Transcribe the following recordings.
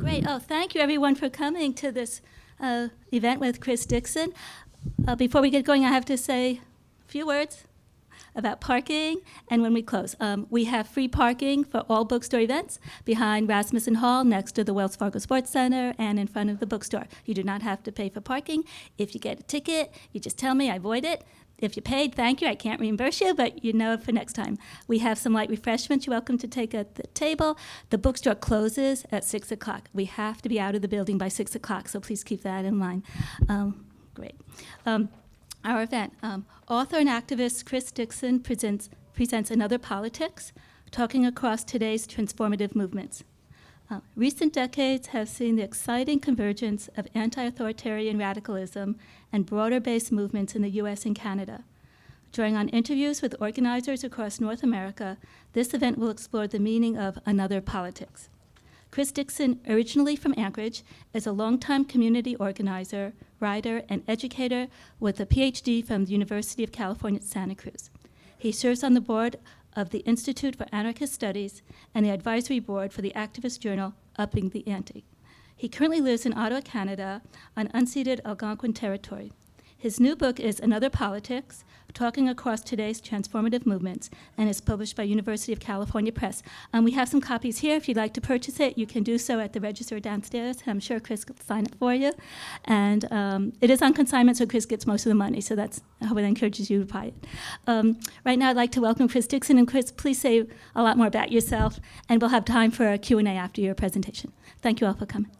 Great. Oh, thank you everyone for coming to this uh, event with Chris Dixon. Uh, before we get going, I have to say a few words about parking and when we close. Um, we have free parking for all bookstore events behind Rasmussen Hall next to the Wells Fargo Sports Center and in front of the bookstore. You do not have to pay for parking. If you get a ticket, you just tell me, I void it. If you paid, thank you. I can't reimburse you, but you know for next time. We have some light refreshments you're welcome to take at the table. The bookstore closes at 6 o'clock. We have to be out of the building by 6 o'clock, so please keep that in mind. Um, great. Um, our event. Um, author and activist Chris Dixon presents, presents Another Politics, talking across today's transformative movements. Uh, recent decades have seen the exciting convergence of anti authoritarian radicalism and broader based movements in the US and Canada. Drawing on interviews with organizers across North America, this event will explore the meaning of another politics. Chris Dixon, originally from Anchorage, is a longtime community organizer, writer, and educator with a PhD from the University of California, Santa Cruz. He serves on the board of the Institute for Anarchist Studies and the advisory board for the activist journal Upping the Anti. He currently lives in Ottawa, Canada, on unceded Algonquin territory. His new book is Another Politics Talking Across Today's Transformative Movements and is published by University of California Press. Um, we have some copies here. If you'd like to purchase it, you can do so at the register downstairs. I'm sure Chris will sign it for you. And um, it is on consignment, so Chris gets most of the money. So that's, I hope it encourages you to buy it. Um, right now, I'd like to welcome Chris Dixon. And Chris, please say a lot more about yourself. And we'll have time for a Q&A after your presentation. Thank you all for coming.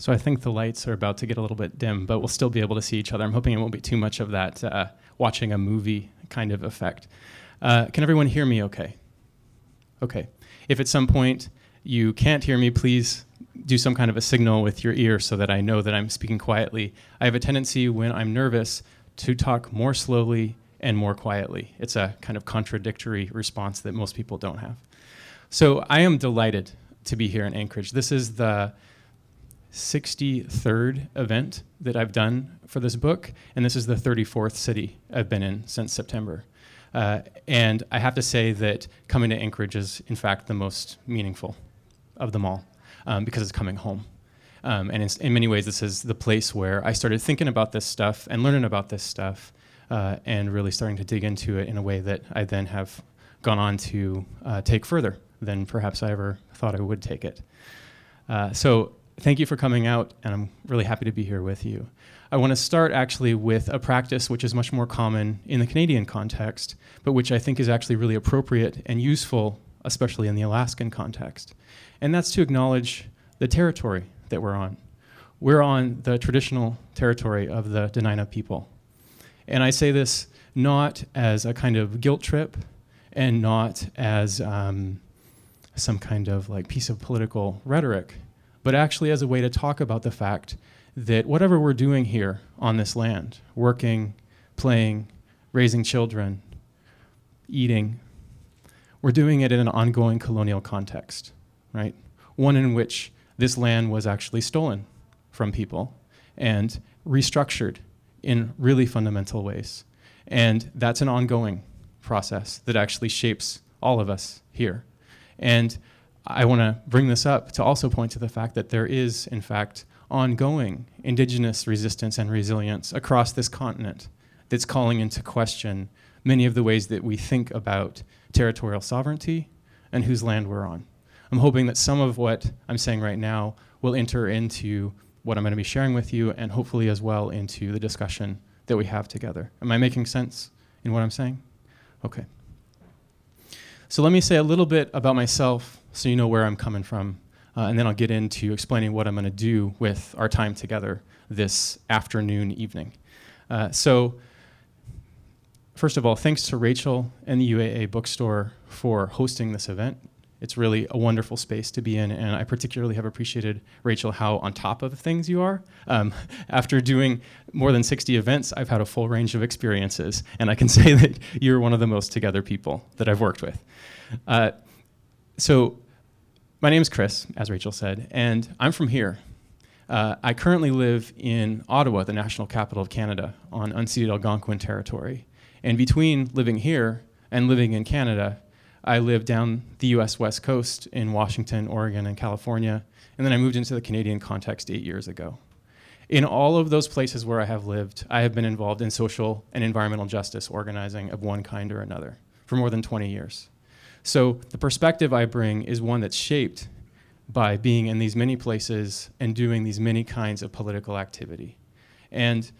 So I think the lights are about to get a little bit dim, but we'll still be able to see each other. I'm hoping it won't be too much of that uh, watching a movie kind of effect. Uh, can everyone hear me okay? Okay. If at some point you can't hear me, please do some kind of a signal with your ear so that I know that I'm speaking quietly. I have a tendency when I'm nervous to talk more slowly and more quietly. It's a kind of contradictory response that most people don't have. So I am delighted to be here in Anchorage. This is the 63rd event that I've done for this book, and this is the 34th city I've been in since September. Uh, and I have to say that coming to Anchorage is, in fact, the most meaningful of them all um, because it's coming home. Um, and in, many ways, this is the place where I started thinking about this stuff and learning about this stuff uh, and really starting to dig into it in a way that I then have gone on to uh, take further than perhaps I ever thought I would take it. Uh, so thank you for coming out, and I'm really happy to be here with you. I want to start actually with a practice which is much more common in the Canadian context, but which I think is actually really appropriate and useful, especially in the Alaskan context. And that's to acknowledge the territory that we're on. We're on the traditional territory of the Dena'ina people. And I say this not as a kind of guilt trip and not as um, some kind of like piece of political rhetoric but actually as a way to talk about the fact that whatever we're doing here on this land, working, playing, raising children, eating, we're doing it in an ongoing colonial context, right? One in which this land was actually stolen from people and restructured in really fundamental ways. And that's an ongoing process that actually shapes all of us here. And I want to bring this up to also point to the fact that there is, in fact, ongoing indigenous resistance and resilience across this continent that's calling into question many of the ways that we think about territorial sovereignty and whose land we're on. I'm hoping that some of what I'm saying right now will enter into what I'm going to be sharing with you and hopefully as well into the discussion that we have together. Am I making sense in what I'm saying? Okay. So let me say a little bit about myself so you know where I'm coming from. Uh, and then I'll get into explaining what I'm going to do with our time together this afternoon, evening. Uh, so, first of all, thanks to Rachel and the UAA bookstore for hosting this event. It's really a wonderful space to be in, and I particularly have appreciated, Rachel, how on top of things you are. Um, after doing more than 60 events, I've had a full range of experiences, and I can say that you're one of the most together people that I've worked with. Uh, so, my name is Chris, as Rachel said, and I'm from here. Uh, I currently live in Ottawa, the national capital of Canada, on unceded Algonquin territory. And between living here and living in Canada, I lived down the US West Coast in Washington, Oregon, and California. And then I moved into the Canadian context eight years ago. In all of those places where I have lived, I have been involved in social and environmental justice organizing of one kind or another for more than 20 years. So the perspective I bring is one that's shaped by being in these many places and doing these many kinds of political activity. And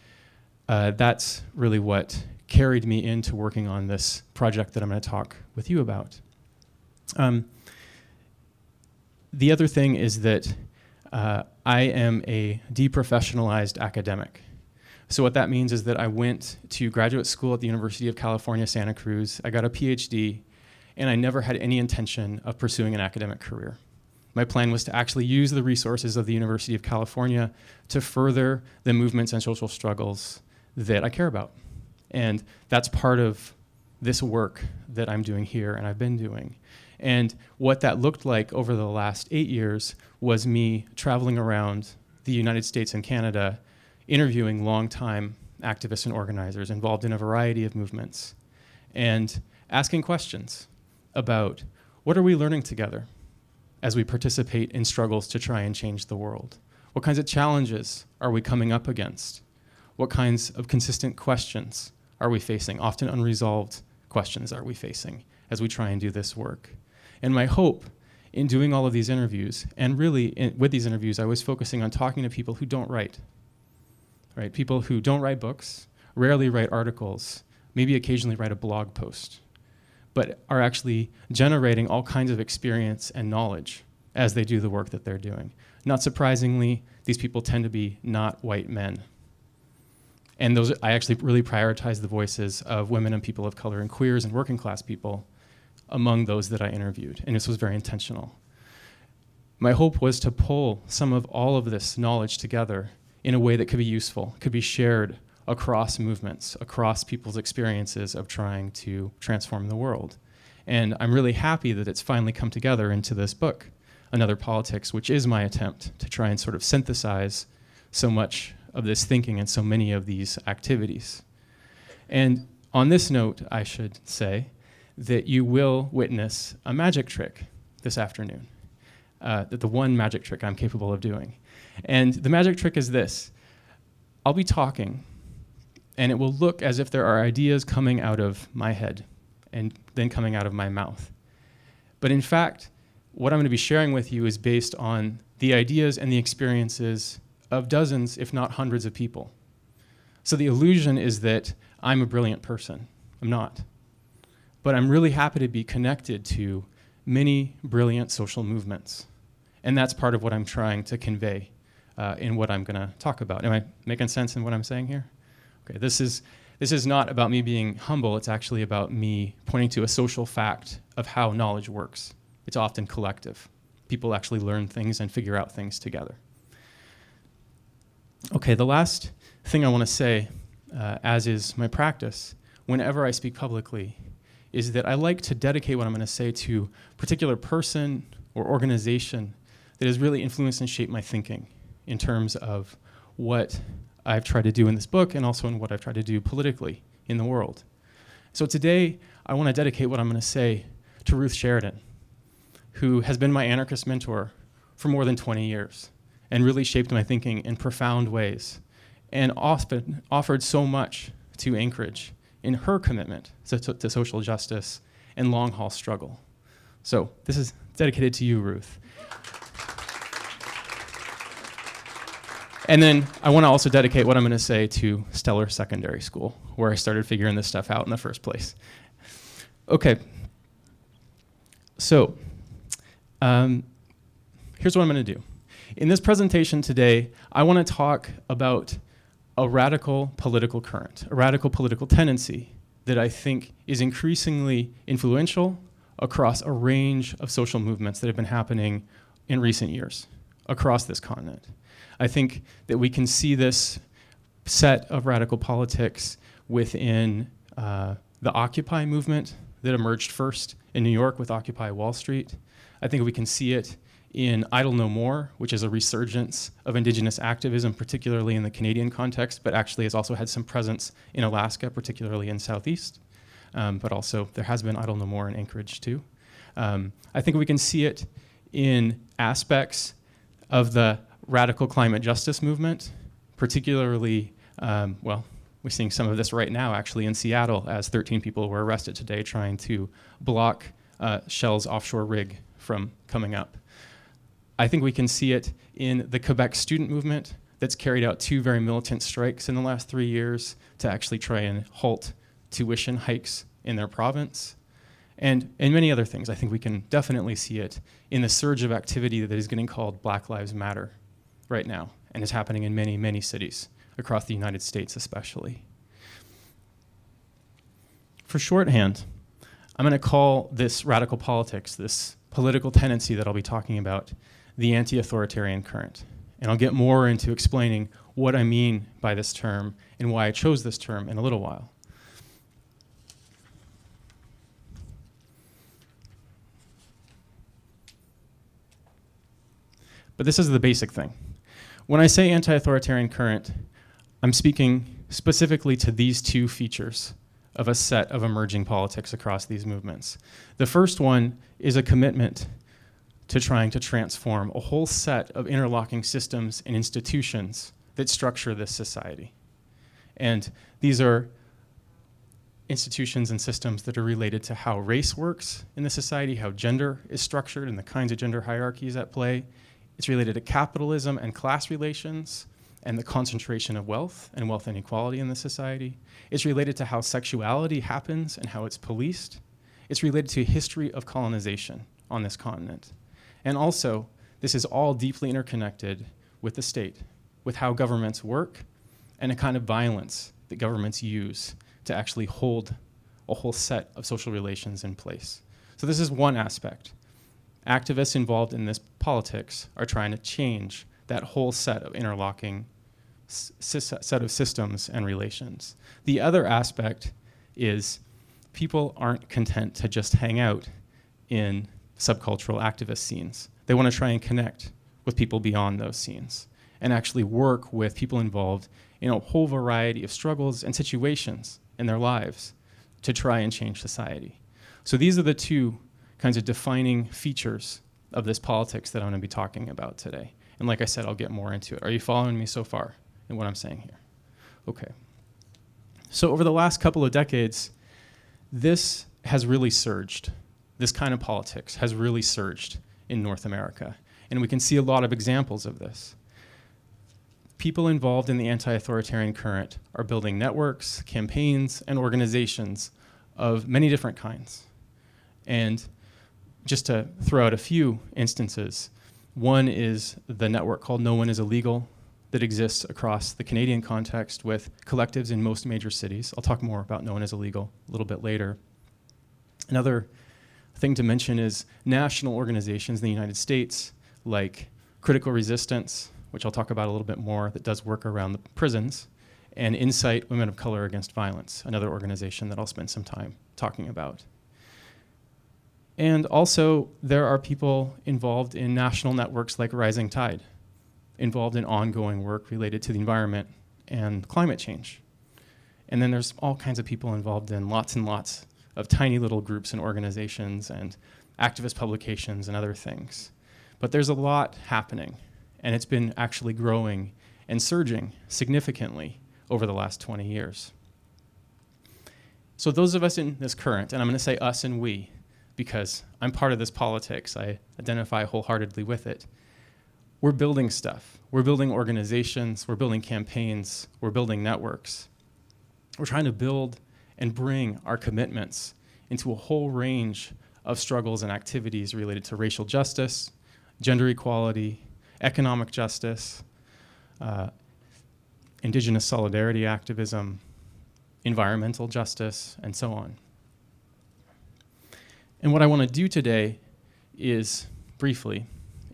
uh, that's really what carried me into working on this project that I'm going to talk with you about. Um, the other thing is that uh, I am a deprofessionalized academic. So, what that means is that I went to graduate school at the University of California, Santa Cruz. I got a PhD, and I never had any intention of pursuing an academic career. My plan was to actually use the resources of the University of California to further the movements and social struggles that I care about. And that's part of this work that I'm doing here and I've been doing. And what that looked like over the last eight years was me traveling around the United States and Canada, interviewing longtime activists and organizers involved in a variety of movements, and asking questions about what are we learning together as we participate in struggles to try and change the world? What kinds of challenges are we coming up against? What kinds of consistent questions are we facing? Often unresolved questions are we facing as we try and do this work? And my hope in doing all of these interviews, and really in, with these interviews, I was focusing on talking to people who don't write, right? People who don't write books, rarely write articles, maybe occasionally write a blog post, but are actually generating all kinds of experience and knowledge as they do the work that they're doing. Not surprisingly, these people tend to be not white men. And those, I actually really prioritize the voices of women and people of color and queers and working class people among those that I interviewed, and this was very intentional. My hope was to pull some of all of this knowledge together in a way that could be useful, could be shared across movements, across people's experiences of trying to transform the world. And I'm really happy that it's finally come together into this book, Another Politics, which is my attempt to try and sort of synthesize so much of this thinking and so many of these activities. And on this note, I should say that you will witness a magic trick this afternoon. Uh, the one magic trick I'm capable of doing. And the magic trick is this I'll be talking, and it will look as if there are ideas coming out of my head and then coming out of my mouth. But in fact, what I'm going to be sharing with you is based on the ideas and the experiences of dozens, if not hundreds, of people. So the illusion is that I'm a brilliant person. I'm not. But I'm really happy to be connected to many brilliant social movements. And that's part of what I'm trying to convey uh, in what I'm going to talk about. Am I making sense in what I'm saying here? Okay, this is, this is not about me being humble, it's actually about me pointing to a social fact of how knowledge works. It's often collective. People actually learn things and figure out things together. Okay, the last thing I want to say, uh, as is my practice, whenever I speak publicly, is that I like to dedicate what I'm going to say to a particular person or organization that has really influenced and shaped my thinking in terms of what I've tried to do in this book and also in what I've tried to do politically in the world. So today, I want to dedicate what I'm going to say to Ruth Sheridan, who has been my anarchist mentor for more than 20 years and really shaped my thinking in profound ways and often offered so much to Anchorage in her commitment to, to, to social justice and long haul struggle. So, this is dedicated to you, Ruth. And then I want to also dedicate what I'm going to say to Steller Secondary School, where I started figuring this stuff out in the first place. Okay. So, um, here's what I'm going to do. In this presentation today, I want to talk about a radical political current, a radical political tendency that I think is increasingly influential across a range of social movements that have been happening in recent years across this continent. I think that we can see this set of radical politics within uh, the Occupy movement that emerged first in New York with Occupy Wall Street. I think we can see it in Idle No More, which is a resurgence of Indigenous activism, particularly in the Canadian context, but actually has also had some presence in Alaska, particularly in Southeast. Um, but also, there has been Idle No More in Anchorage too. Um, I think we can see it in aspects of the radical climate justice movement, particularly, um, well, we're seeing some of this right now actually in Seattle as 13 people were arrested today trying to block uh, Shell's offshore rig from coming up. I think we can see it in the Quebec student movement that's carried out two very militant strikes in the last three years to actually try and halt tuition hikes in their province. And, and many other things. I think we can definitely see it in the surge of activity that is getting called Black Lives Matter right now and is happening in many, many cities across the United States, especially. For shorthand, I'm going to call this radical politics, this political tendency that I'll be talking about, the anti authoritarian current. And I'll get more into explaining what I mean by this term and why I chose this term in a little while. But this is the basic thing. When I say anti authoritarian current, I'm speaking specifically to these two features of a set of emerging politics across these movements. The first one is a commitment to trying to transform a whole set of interlocking systems and institutions that structure this society. And these are institutions and systems that are related to how race works in the society, how gender is structured, and the kinds of gender hierarchies at play. It's related to capitalism and class relations and the concentration of wealth and wealth inequality in the society. It's related to how sexuality happens and how it's policed. It's related to history of colonization on this continent. And also, this is all deeply interconnected with the state, with how governments work, and a kind of violence that governments use to actually hold a whole set of social relations in place. So, this is one aspect. Activists involved in this politics are trying to change that whole set of interlocking set of systems and relations. The other aspect is people aren't content to just hang out in subcultural activist scenes. They want to try and connect with people beyond those scenes and actually work with people involved in a whole variety of struggles and situations in their lives to try and change society. So these are the two kinds of defining features of this politics that I'm going to be talking about today. And like I said, I'll get more into it. Are you following me so far in what I'm saying here? Okay. So over the last couple of decades, this has really surged this kind of politics has really surged in North America. And we can see a lot of examples of this. People involved in the anti authoritarian current are building networks, campaigns, and organizations of many different kinds. And just to throw out a few instances, one is the network called No One is Illegal that exists across the Canadian context with collectives in most major cities. I'll talk more about No One is Illegal a little bit later. Another thing to mention is national organizations in the United States, like Critical Resistance, which I'll talk about a little bit more, that does work around the prisons, and INCITE Women of Color Against Violence, another organization that I'll spend some time talking about. And also, there are people involved in national networks like Rising Tide, involved in ongoing work related to the environment and climate change. And then there's all kinds of people involved in lots and lots of tiny little groups and organizations and activist publications and other things. But there's a lot happening, and it's been actually growing and surging significantly over the last 20 years. So, those of us in this current, and I'm going to say us and we, because I'm part of this politics, I identify wholeheartedly with it. We're building stuff. We're building organizations, we're building campaigns, we're building networks. We're trying to build and bring our commitments into a whole range of struggles and activities related to racial justice, gender equality, economic justice, uh, indigenous solidarity activism, environmental justice, and so on. And what I want to do today is briefly,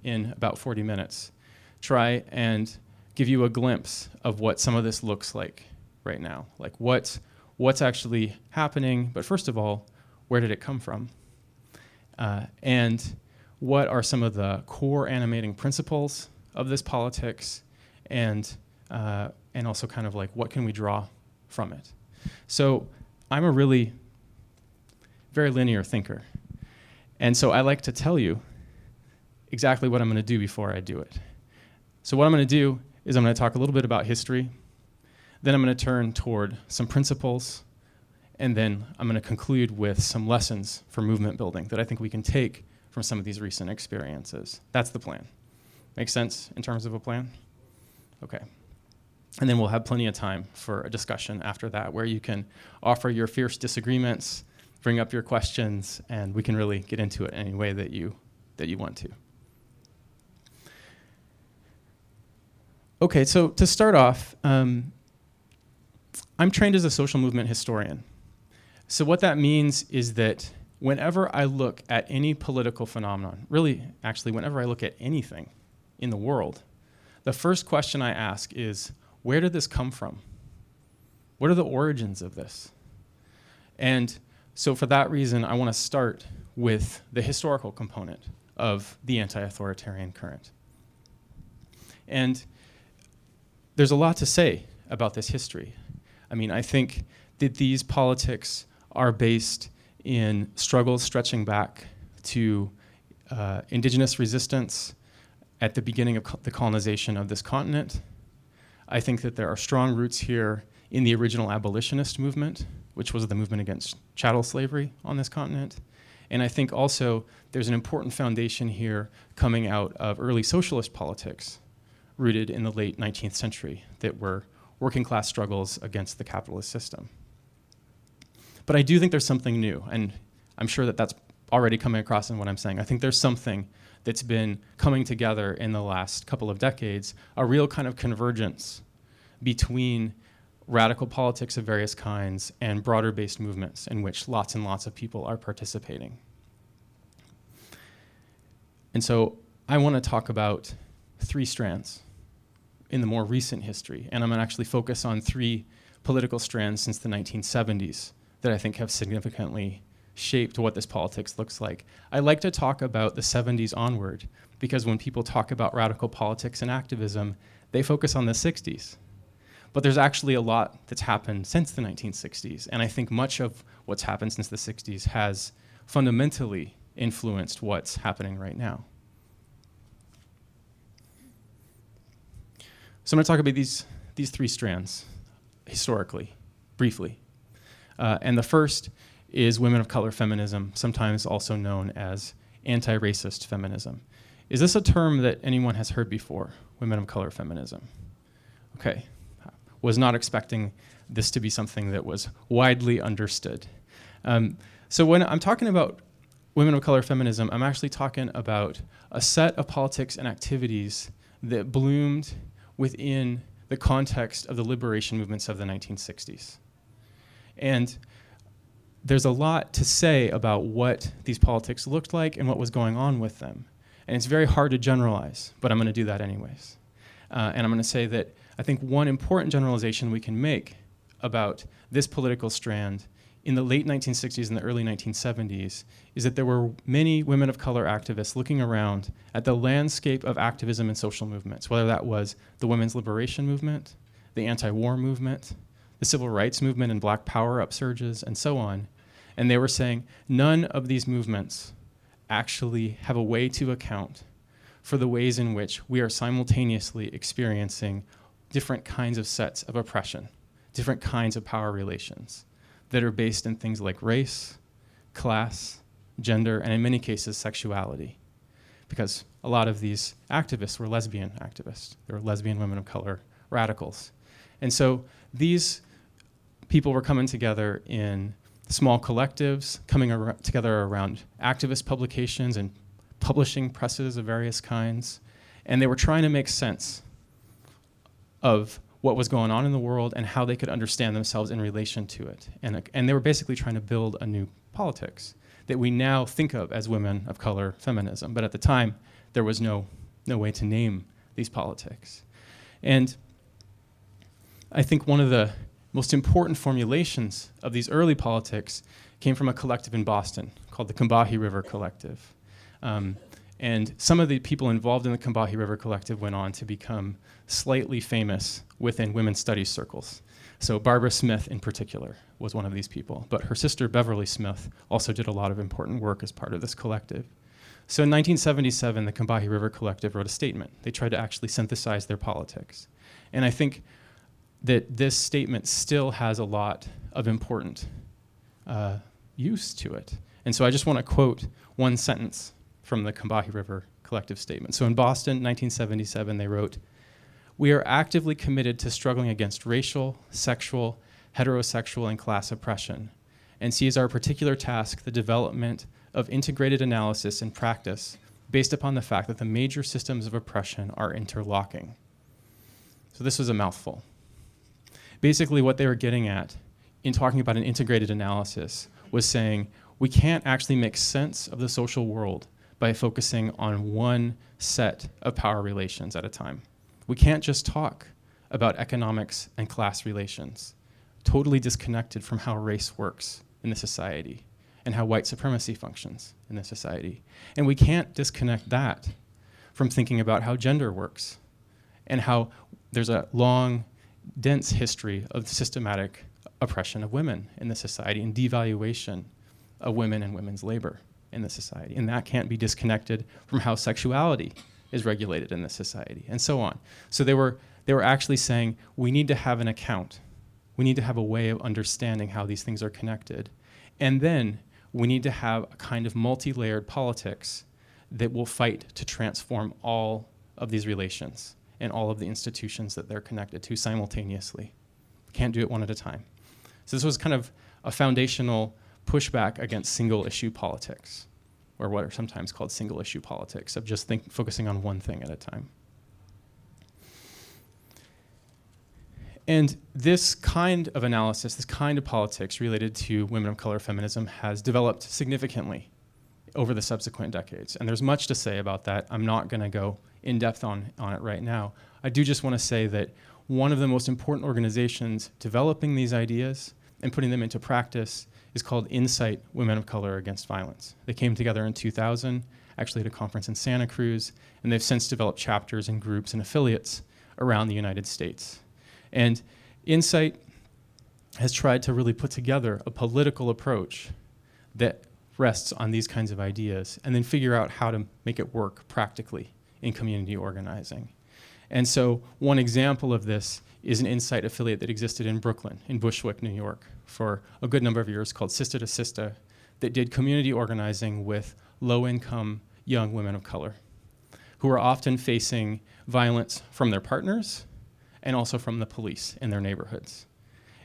in about 40 minutes, try and give you a glimpse of what some of this looks like right now. Like what what's actually happening, but first of all, where did it come from? Uh, and what are some of the core animating principles of this politics, and uh, and also kind of like what can we draw from it. So I'm a really very linear thinker, and so I like to tell you exactly what I'm going to do before I do it. So what I'm going to do is I'm going to talk a little bit about history, then I'm going to turn toward some principles, and then I'm going to conclude with some lessons for movement building that I think we can take from some of these recent experiences. That's the plan. Make sense in terms of a plan? Okay. And then we'll have plenty of time for a discussion after that where you can offer your fierce disagreements, bring up your questions, and we can really get into it any way that you, that you want to. Okay, so to start off, um, I'm trained as a social movement historian. So, what that means is that whenever I look at any political phenomenon, really, actually, whenever I look at anything in the world, the first question I ask is where did this come from? What are the origins of this? And so, for that reason, I want to start with the historical component of the anti authoritarian current. And there's a lot to say about this history. I mean, I think that these politics are based in struggles stretching back to uh, indigenous resistance at the beginning of co- the colonization of this continent. I think that there are strong roots here in the original abolitionist movement, which was the movement against chattel slavery on this continent. And I think also there's an important foundation here coming out of early socialist politics rooted in the late 19th century that were working class struggles against the capitalist system. But I do think there's something new, and I'm sure that that's already coming across in what I'm saying. I think there's something that's been coming together in the last couple of decades, a real kind of convergence between radical politics of various kinds and broader based movements in which lots and lots of people are participating. And so I want to talk about three strands in the more recent history. And I'm going to actually focus on three political strands since the 1970s that I think have significantly shaped what this politics looks like. I like to talk about the 70s onward because when people talk about radical politics and activism, they focus on the 60s. But there's actually a lot that's happened since the 1960s. And I think much of what's happened since the 60s has fundamentally influenced what's happening right now. So I'm going to talk about these, these three strands historically, briefly. Uh, and the first is women of color feminism, sometimes also known as anti racist feminism. Is this a term that anyone has heard before, women of color feminism? Okay. Was not expecting this to be something that was widely understood. Um, so when I'm talking about women of color feminism, I'm actually talking about a set of politics and activities that bloomed within the context of the liberation movements of the 1960s. And there's a lot to say about what these politics looked like and what was going on with them. And it's very hard to generalize, but I'm going to do that anyways. Uh, and I'm going to say that I think one important generalization we can make about this political strand in the late 1960s and the early 1970s is that there were many women of color activists looking around at the landscape of activism and social movements, whether that was the women's liberation movement, the anti war movement, the civil rights movement and black power upsurges, and so on. And they were saying none of these movements actually have a way to account for the ways in which we are simultaneously experiencing different kinds of sets of oppression, different kinds of power relations that are based in things like race, class, gender, and in many cases, sexuality. Because a lot of these activists were lesbian activists, they were lesbian women of color radicals. And so these people were coming together in small collectives, coming ar- together around activist publications and publishing presses of various kinds. And they were trying to make sense of what was going on in the world and how they could understand themselves in relation to it. And, and they were basically trying to build a new politics that we now think of as women of color feminism. But at the time, there was no, no way to name these politics. And I think one of the most important formulations of these early politics came from a collective in Boston called the Combahee River Collective. Um, And some of the people involved in the Combahee River Collective went on to become slightly famous within women's studies circles. So Barbara Smith, in particular, was one of these people. But her sister, Beverly Smith, also did a lot of important work as part of this collective. So in 1977, the Combahee River Collective wrote a statement. They tried to actually synthesize their politics. And I think that this statement still has a lot of important uh, use to it. And so I just want to quote one sentence from the Combahee River Collective Statement. So in Boston, 1977, they wrote, We are actively committed to struggling against racial, sexual, heterosexual, and class oppression, and see as our particular task the development of integrated analysis and practice based upon the fact that the major systems of oppression are interlocking. So this was a mouthful. Basically, what they were getting at in talking about an integrated analysis was saying we can't actually make sense of the social world by focusing on one set of power relations at a time. We can't just talk about economics and class relations, totally disconnected from how race works in the society and how white supremacy functions in the society. And we can't disconnect that from thinking about how gender works and how there's a long, dense history of systematic oppression of women in the society and devaluation of women and women's labor in the society. And that can't be disconnected from how sexuality is regulated in the society, and so on. So they were, they were actually saying we need to have an account. We need to have a way of understanding how these things are connected. And then we need to have a kind of multi layered politics that will fight to transform all of these relations and all of the institutions that they're connected to simultaneously. Can't do it one at a time. So this was kind of a foundational pushback against single issue politics, or what are sometimes called single issue politics, of just think, focusing on one thing at a time. And this kind of analysis, this kind of politics related to women of color feminism has developed significantly over the subsequent decades. And there's much to say about that. I'm not going to go in depth on, on it right now. I do just want to say that one of the most important organizations developing these ideas and putting them into practice is called INCITE Women of Color Against Violence. They came together in 2000, actually at a conference in Santa Cruz, and they've since developed chapters and groups and affiliates around the United States. And INCITE has tried to really put together a political approach that rests on these kinds of ideas and then figure out how to make it work practically in community organizing. And so, one example of this is an INCITE affiliate that existed in Brooklyn, in Bushwick, New York, for a good number of years called Sister to Sister that did community organizing with low income young women of color who were often facing violence from their partners and also from the police in their neighborhoods.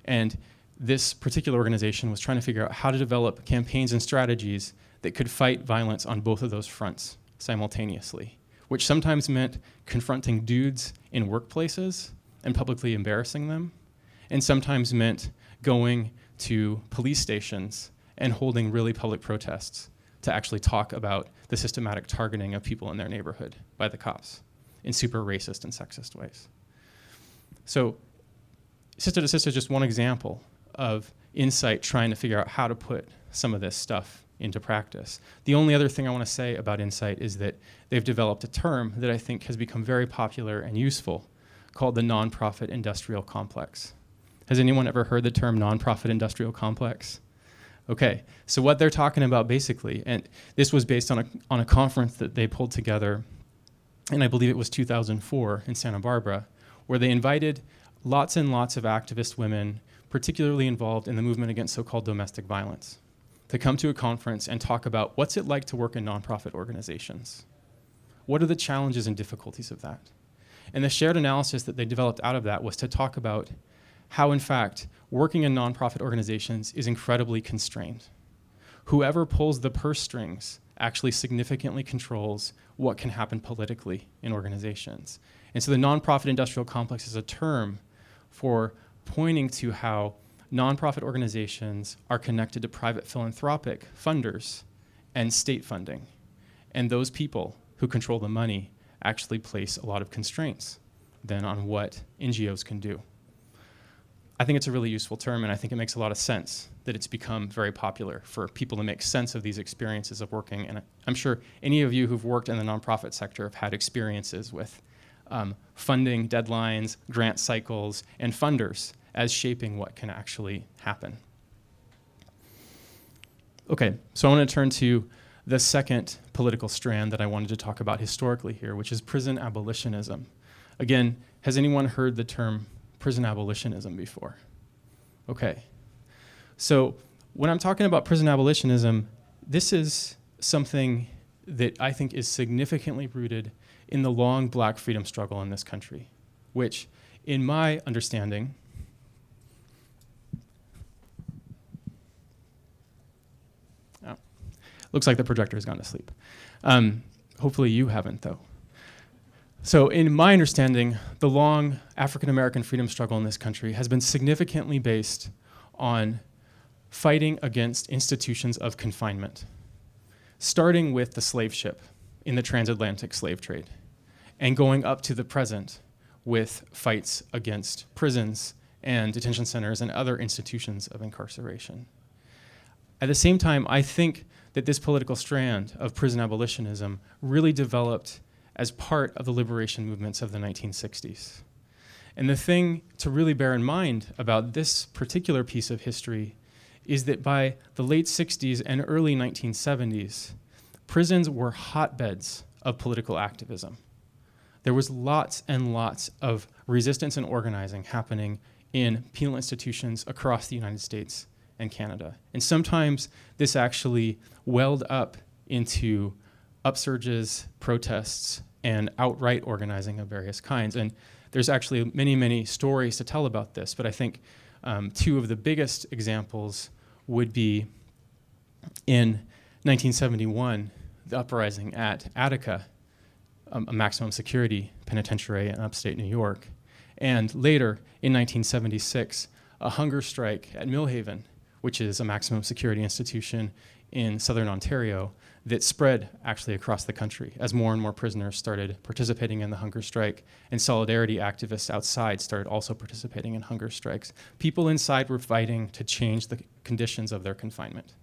And this particular organization was trying to figure out how to develop campaigns and strategies that could fight violence on both of those fronts simultaneously, which sometimes meant confronting dudes in workplaces and publicly embarrassing them, and sometimes meant going to police stations and holding really public protests to actually talk about the systematic targeting of people in their neighborhood by the cops in super racist and sexist ways. So, sister to sister is just one example of INCITE trying to figure out how to put some of this stuff into practice. The only other thing I want to say about INCITE is that they've developed a term that I think has become very popular and useful called the nonprofit industrial complex. Has anyone ever heard the term nonprofit industrial complex? Okay, so what they're talking about basically, and this was based on a, on a conference that they pulled together, and I believe it was 2004 in Santa Barbara, where they invited lots and lots of activist women, particularly involved in the movement against so called domestic violence, to come to a conference and talk about what's it like to work in nonprofit organizations. What are the challenges and difficulties of that? And the shared analysis that they developed out of that was to talk about how, in fact, working in nonprofit organizations is incredibly constrained. Whoever pulls the purse strings actually significantly controls what can happen politically in organizations. And so the nonprofit industrial complex is a term for pointing to how nonprofit organizations are connected to private philanthropic funders and state funding. And those people who control the money actually place a lot of constraints then on what NGOs can do. I think it's a really useful term, and I think it makes a lot of sense that it's become very popular for people to make sense of these experiences of working. And I'm sure any of you who've worked in the nonprofit sector have had experiences with um, funding deadlines, grant cycles, and funders as shaping what can actually happen. Okay, so I want to turn to the second political strand that I wanted to talk about historically here, which is prison abolitionism. Again, has anyone heard the term prison abolitionism before? Okay. So, when I'm talking about prison abolitionism, this is something that I think is significantly rooted in the long black freedom struggle in this country, which, in my understanding, oh, looks like the projector has gone to sleep. Um, hopefully, you haven't, though. So, in my understanding, the long African American freedom struggle in this country has been significantly based on fighting against institutions of confinement, starting with the slave ship in the transatlantic slave trade, and going up to the present with fights against prisons and detention centers and other institutions of incarceration. At the same time, I think that this political strand of prison abolitionism really developed as part of the liberation movements of the 1960s. And the thing to really bear in mind about this particular piece of history is that by the late 60s and early 1970s, prisons were hotbeds of political activism. There was lots and lots of resistance and organizing happening in penal institutions across the United States and Canada. And sometimes this actually welled up into upsurges, protests, and outright organizing of various kinds. And there's actually many, many stories to tell about this, but I think um, two of the biggest examples would be in 1971, the uprising at Attica, um, a maximum security penitentiary in upstate New York, and later in 1976, a hunger strike at Millhaven, which is a maximum security institution in southern Ontario that spread actually across the country as more and more prisoners started participating in the hunger strike, and solidarity activists outside started also participating in hunger strikes. People inside were fighting to change the conditions of their confinement,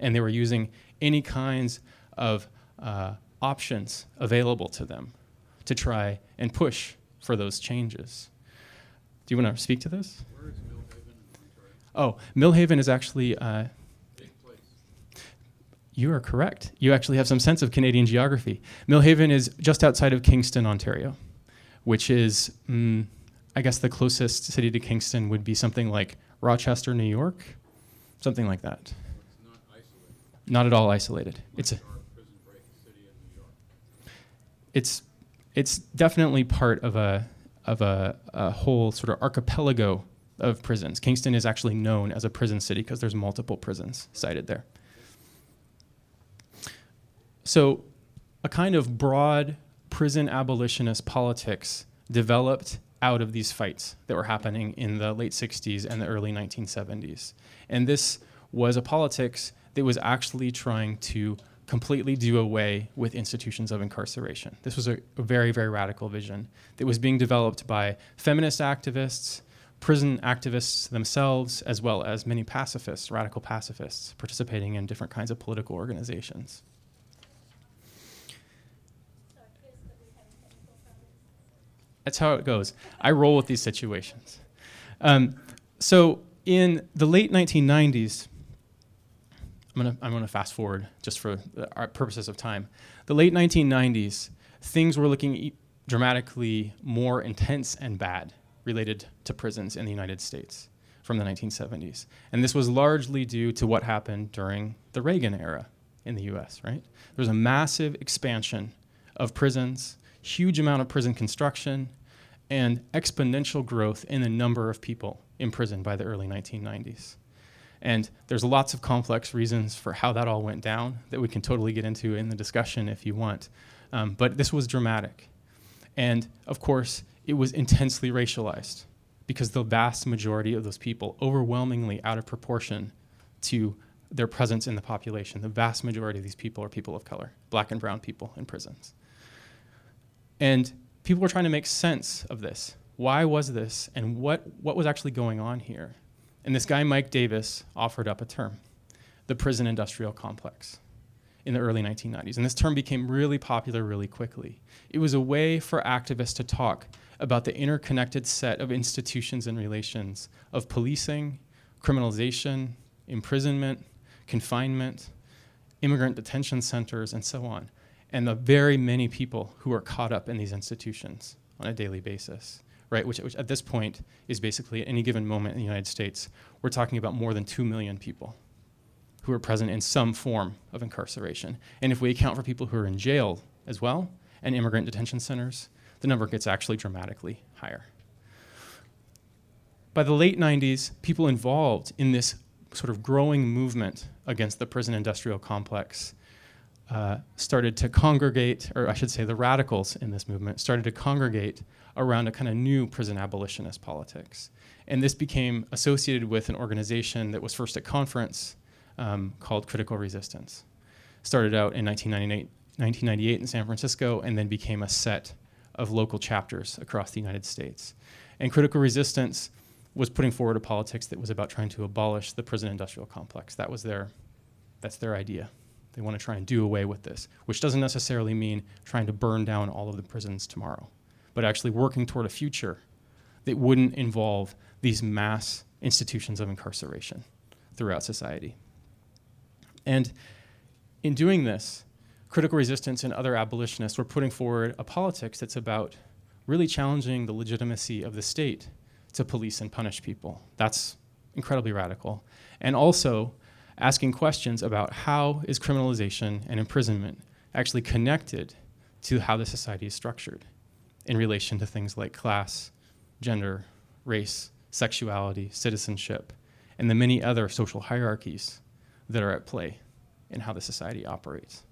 and they were using any kinds of uh, options available to them to try and push for those changes. Do you want to speak to this? Where is Millhaven? Oh, Millhaven is actually. Uh, you are correct. You actually have some sense of Canadian geography. Millhaven is just outside of Kingston, Ontario, which is, mm, I guess, the closest city to Kingston would be something like Rochester, New York, something like that. It's not isolated. Not at all isolated. It's a, Like our prison break city in New York. it's it's definitely part of a of a, a whole sort of archipelago of prisons. Kingston is actually known as a prison city because there's multiple prisons sited there. So, a kind of broad prison abolitionist politics developed out of these fights that were happening in the late 60s and the early 1970s. And this was a politics that was actually trying to completely do away with institutions of incarceration. This was a, a very, very radical vision that was being developed by feminist activists, prison activists themselves, as well as many pacifists, radical pacifists, participating in different kinds of political organizations. That's how it goes. I roll with these situations. Um, so in the late 1990s, I'm gonna I'm gonna fast forward just for our purposes of time. The late 1990s, things were looking dramatically more intense and bad related to prisons in the United States from the 1970s, and this was largely due to what happened during the Reagan era in the U.S. Right? There was a massive expansion of prisons huge amount of prison construction, and exponential growth in the number of people imprisoned by the early 1990s. And there's lots of complex reasons for how that all went down that we can totally get into in the discussion if you want. Um, but this was dramatic. And of course, it was intensely racialized because the vast majority of those people, overwhelmingly out of proportion to their presence in the population, the vast majority of these people are people of color, black and brown people in prisons. And people were trying to make sense of this why was this and what, what was actually going on here? And this guy, Mike Davis, offered up a term the prison industrial complex in the early 1990s. And this term became really popular really quickly. It was a way for activists to talk about the interconnected set of institutions and relations of policing, criminalization, imprisonment, confinement, immigrant detention centers, and so on, and the very many people who are caught up in these institutions on a daily basis, right? Which, which at this point is basically at any given moment in the United States, we're talking about more than 2 million people who are present in some form of incarceration. And if we account for people who are in jail as well and immigrant detention centers, the number gets actually dramatically higher. By the late 90s, people involved in this sort of growing movement against the prison industrial complex uh, started to congregate, or I should say, the radicals in this movement started to congregate around a kind of new prison abolitionist politics. And this became associated with an organization that was first at conference um, called Critical Resistance. Started out in 1998, 1998 in San Francisco and then became a set of local chapters across the United States. And Critical Resistance was putting forward a politics that was about trying to abolish the prison industrial complex. That was their, that's their idea. They want to try and do away with this, which doesn't necessarily mean trying to burn down all of the prisons tomorrow, but actually working toward a future that wouldn't involve these mass institutions of incarceration throughout society. And in doing this, critical resistance and other abolitionists were putting forward a politics that's about really challenging the legitimacy of the state to police and punish people. That's incredibly radical. And also asking questions about how is criminalization and imprisonment actually connected to how the society is structured in relation to things like class, gender, race, sexuality, citizenship, and the many other social hierarchies that are at play in how the society operates.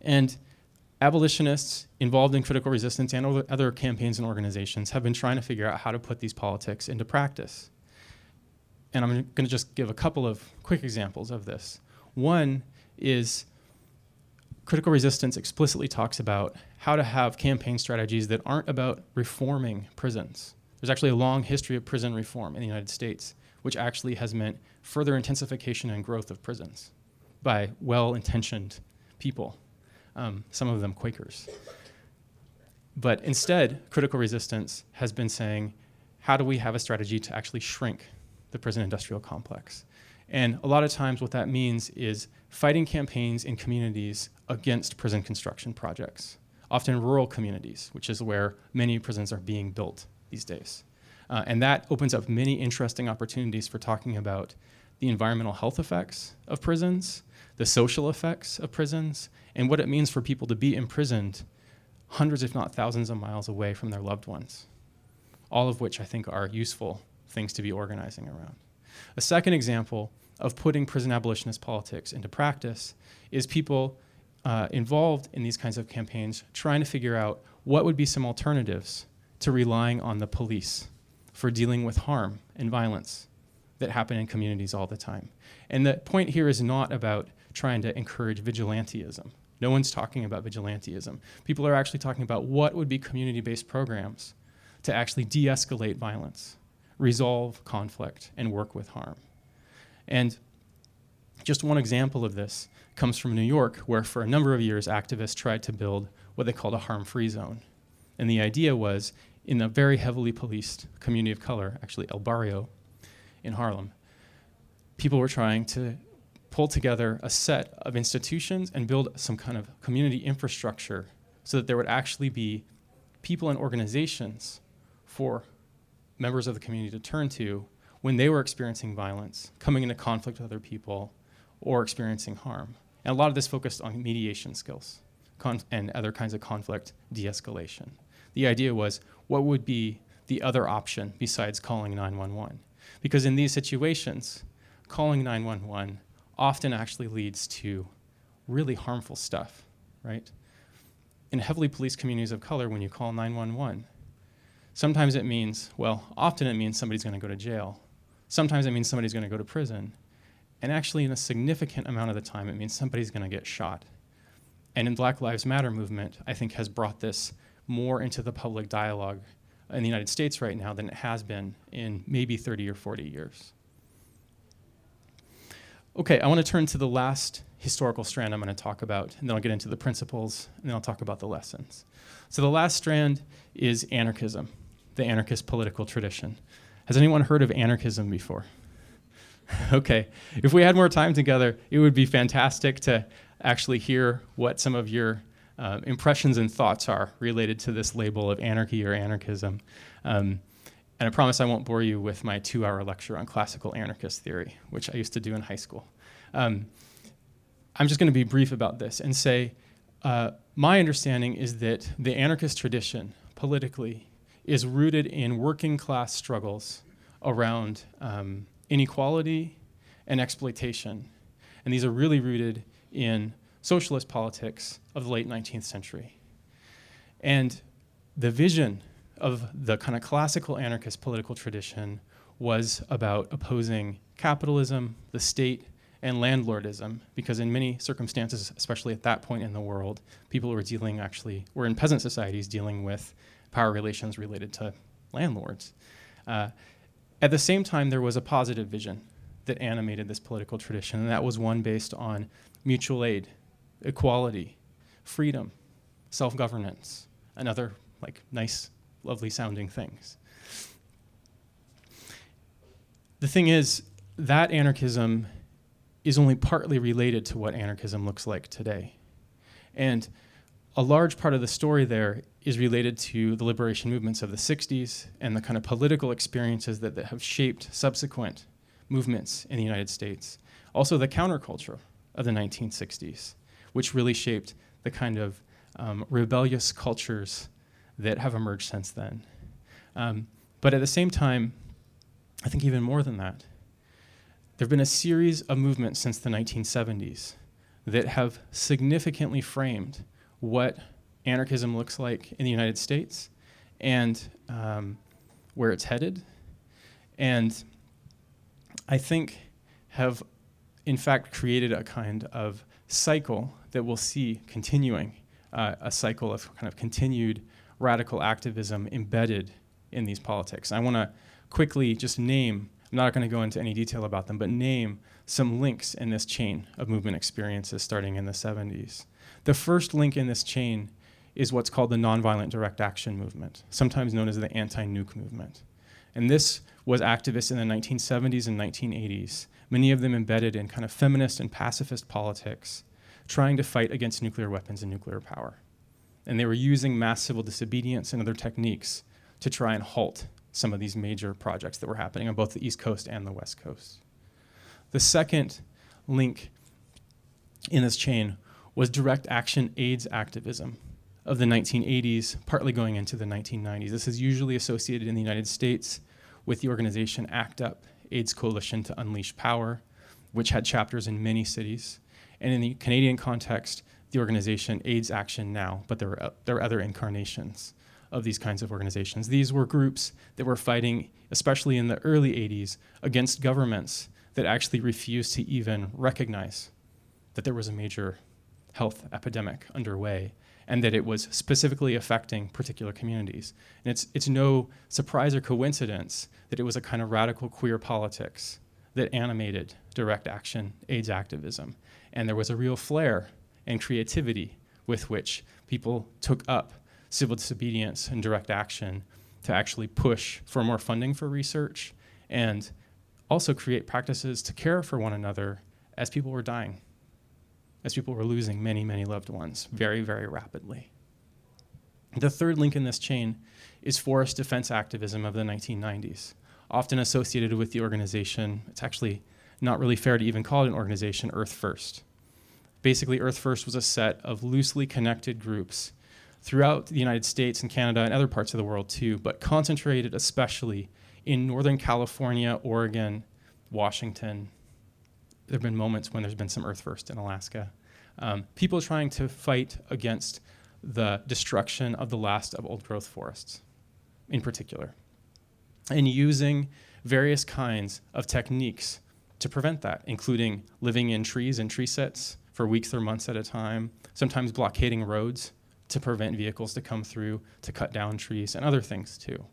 And abolitionists involved in critical resistance and other campaigns and organizations have been trying to figure out how to put these politics into practice. And I'm going to just give a couple of quick examples of this. One is critical resistance explicitly talks about how to have campaign strategies that aren't about reforming prisons. There's actually a long history of prison reform in the United States, which actually has meant further intensification and growth of prisons by well intentioned people um, some of them Quakers. But instead, critical resistance has been saying, how do we have a strategy to actually shrink the prison industrial complex? And a lot of times, what that means is fighting campaigns in communities against prison construction projects, often rural communities, which is where many prisons are being built these days. Uh, and that opens up many interesting opportunities for talking about the environmental health effects of prisons, the social effects of prisons, and what it means for people to be imprisoned hundreds, if not thousands, of miles away from their loved ones. All of which I think are useful things to be organizing around. A second example of putting prison abolitionist politics into practice is people uh, involved in these kinds of campaigns trying to figure out what would be some alternatives to relying on the police for dealing with harm and violence that happen in communities all the time. And the point here is not about trying to encourage vigilantism. No one's talking about vigilantism. People are actually talking about what would be community based programs to actually de escalate violence, resolve conflict, and work with harm. And just one example of this comes from New York, where for a number of years activists tried to build what they called a harm free zone. And the idea was in a very heavily policed community of color, actually El Barrio in Harlem, people were trying to pull together a set of institutions and build some kind of community infrastructure so that there would actually be people and organizations for members of the community to turn to when they were experiencing violence, coming into conflict with other people, or experiencing harm. And a lot of this focused on mediation skills and other kinds of conflict de escalation. The idea was what would be the other option besides calling 911? Because in these situations, calling 911 often actually leads to really harmful stuff, right? In heavily policed communities of color, when you call 911, sometimes it means, well, often it means somebody's going to go to jail. Sometimes it means somebody's going to go to prison. And actually, in a significant amount of the time, it means somebody's going to get shot. And in Black Lives Matter movement, I think has brought this more into the public dialogue in the United States right now than it has been in maybe 30 or 40 years. Okay, I want to turn to the last historical strand I'm going to talk about, and then I'll get into the principles, and then I'll talk about the lessons. So, the last strand is anarchism, the anarchist political tradition. Has anyone heard of anarchism before? okay, if we had more time together, it would be fantastic to actually hear what some of your uh, impressions and thoughts are related to this label of anarchy or anarchism. Um, and I promise I won't bore you with my two hour lecture on classical anarchist theory, which I used to do in high school. Um, I'm just going to be brief about this and say uh, my understanding is that the anarchist tradition, politically, is rooted in working class struggles around um, inequality and exploitation. And these are really rooted in socialist politics of the late 19th century. And the vision of the kind of classical anarchist political tradition was about opposing capitalism, the state, and landlordism, because in many circumstances, especially at that point in the world, people were dealing actually, were in peasant societies dealing with power relations related to landlords. Uh, at the same time, there was a positive vision that animated this political tradition, and that was one based on mutual aid, equality, freedom, self governance, and other like nice lovely sounding things. The thing is, that anarchism is only partly related to what anarchism looks like today. And a large part of the story there is related to the liberation movements of the 60s and the kind of political experiences that, that have shaped subsequent movements in the United States. Also, the counterculture of the 1960s, which really shaped the kind of um, rebellious cultures that have emerged since then. Um, but at the same time, I think even more than that, there have been a series of movements since the 1970s that have significantly framed what anarchism looks like in the United States and um, where it's headed. And I think have, in fact, created a kind of cycle that we'll see continuing, uh, a cycle of kind of continued radical activism embedded in these politics. I want to quickly just name, I'm not going to go into any detail about them, but name some links in this chain of movement experiences starting in the 70s. The first link in this chain is what's called the nonviolent direct action movement, sometimes known as the anti nuke movement. And this was activists in the 1970s and 1980s, many of them embedded in kind of feminist and pacifist politics, trying to fight against nuclear weapons and nuclear power and they were using mass civil disobedience and other techniques to try and halt some of these major projects that were happening on both the East Coast and the West Coast. The second link in this chain was direct action AIDS activism of the 1980s, partly going into the 1990s. This is usually associated in the United States with the organization ACT UP, AIDS Coalition to Unleash Power, which had chapters in many cities. And in the Canadian context, the organization AIDS Action Now, but there were, uh, there were other incarnations of these kinds of organizations. These were groups that were fighting, especially in the early 80s, against governments that actually refused to even recognize that there was a major health epidemic underway and that it was specifically affecting particular communities. And it's, it's no surprise or coincidence that it was a kind of radical queer politics that animated direct action AIDS activism. And there was a real flair and creativity with which people took up civil disobedience and direct action to actually push for more funding for research and also create practices to care for one another as people were dying, as people were losing many, many loved ones very, very rapidly. The third link in this chain is forest defense activism of the 1990s, often associated with the organization. It's actually not really fair to even call it an organization, Earth First basically Earth First was a set of loosely connected groups throughout the United States and Canada and other parts of the world too, but concentrated especially in Northern California, Oregon, Washington. There have been moments when there's been some Earth First in Alaska. Um, people trying to fight against the destruction of the last of old growth forests, in particular, and using various kinds of techniques to prevent that, including living in trees and tree sits, for weeks or months at a time, sometimes blockading roads to prevent vehicles to come through, to cut down trees, and other things too.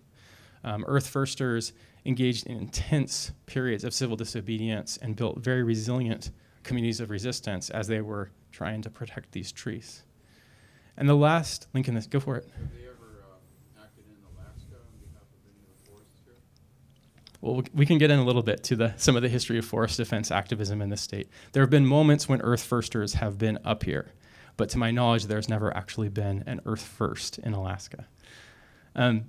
Um, Earth Firsters engaged in intense periods of civil disobedience and built very resilient communities of resistance as they were trying to protect these trees. And the last link in this, go for it. Have they ever acted in Alaska on behalf of any of the forests here? Well, we- we can get in a little bit to the, some of the history of forest defense activism in this state. There have been moments when Earth Firsters have been up here, but to my knowledge, there's never actually been an Earth First in Alaska. Um,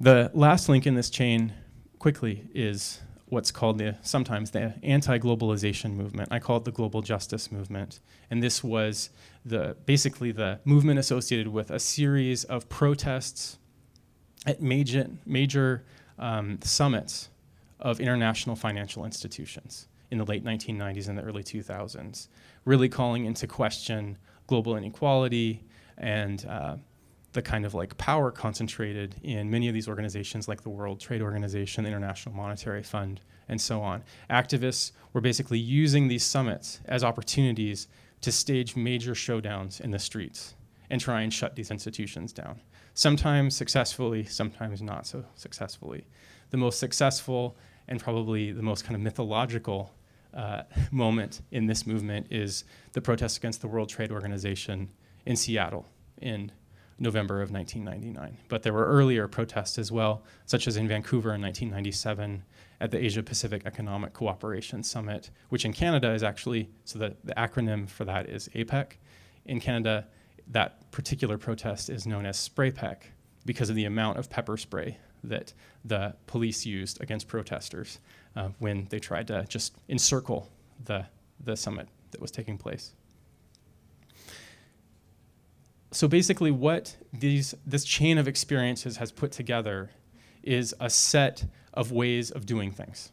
the last link in this chain, quickly, is what's called the sometimes the anti-globalization movement. I call it the global justice movement, and this was the basically the movement associated with a series of protests at major major um, summits of international financial institutions in the late 1990s and the early 2000s, really calling into question global inequality and uh, the kind of like power concentrated in many of these organizations like the World Trade Organization, the International Monetary Fund, and so on. Activists were basically using these summits as opportunities to stage major showdowns in the streets and try and shut these institutions down. Sometimes successfully, sometimes not so successfully. The most successful and probably the most kind of mythological uh, moment in this movement is the protest against the World Trade Organization in Seattle in November of 1999. But there were earlier protests as well, such as in Vancouver in 1997 at the Asia Pacific Economic Cooperation Summit, which in Canada is actually, so the, the acronym for that is APEC. In Canada, that particular protest is known as SprayPEC because of the amount of pepper spray that the police used against protesters uh, when they tried to just encircle the, the summit that was taking place so basically what these this chain of experiences has put together is a set of ways of doing things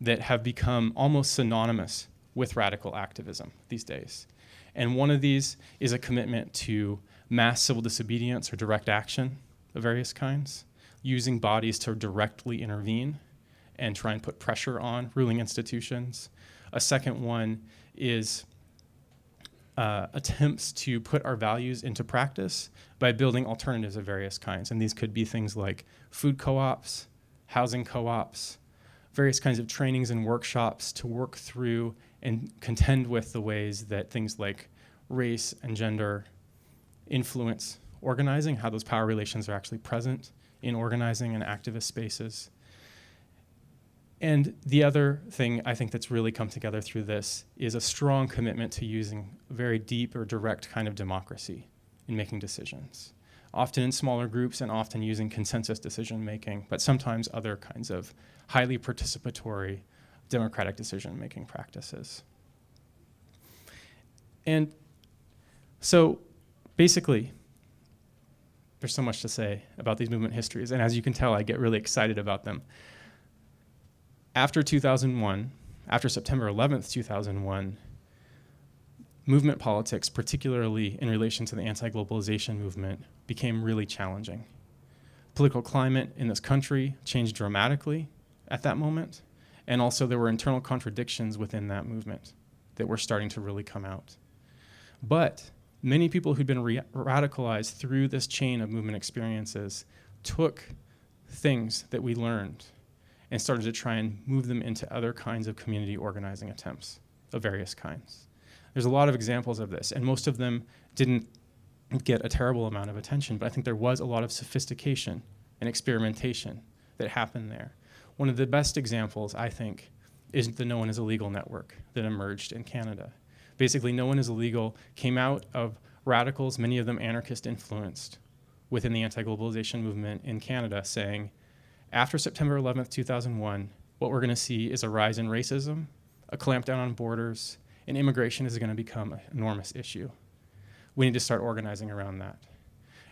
that have become almost synonymous with radical activism these days. And one of these is a commitment to mass civil disobedience or direct action of various kinds using bodies to directly intervene and try and put pressure on ruling institutions. A second one is uh, attempts to put our values into practice by building alternatives of various kinds. And these could be things like food co ops, housing co ops, various kinds of trainings and workshops to work through and contend with the ways that things like race and gender influence organizing, how those power relations are actually present in organizing and activist spaces. And the other thing I think that's really come together through this is a strong commitment to using very deep or direct kind of democracy in making decisions, often in smaller groups and often using consensus decision making, but sometimes other kinds of highly participatory democratic decision making practices. And so basically, there's so much to say about these movement histories, and as you can tell, I get really excited about them after 2001, after September 11th, 2001, movement politics, particularly in relation to the anti globalization movement, became really challenging. Political climate in this country changed dramatically at that moment, and also there were internal contradictions within that movement that were starting to really come out. But many people who'd been re- radicalized through this chain of movement experiences took things that we learned and started to try and move them into other kinds of community organizing attempts of various kinds. There's a lot of examples of this, and most of them didn't get a terrible amount of attention, but I think there was a lot of sophistication and experimentation that happened there. One of the best examples, I think, is the No One is Illegal network that emerged in Canada. Basically, No One is Illegal came out of radicals, many of them anarchist influenced, within the anti globalization movement in Canada, saying, after September 11th, 2001, what we're going to see is a rise in racism, a clampdown on borders, and immigration is going to become an enormous issue. We need to start organizing around that.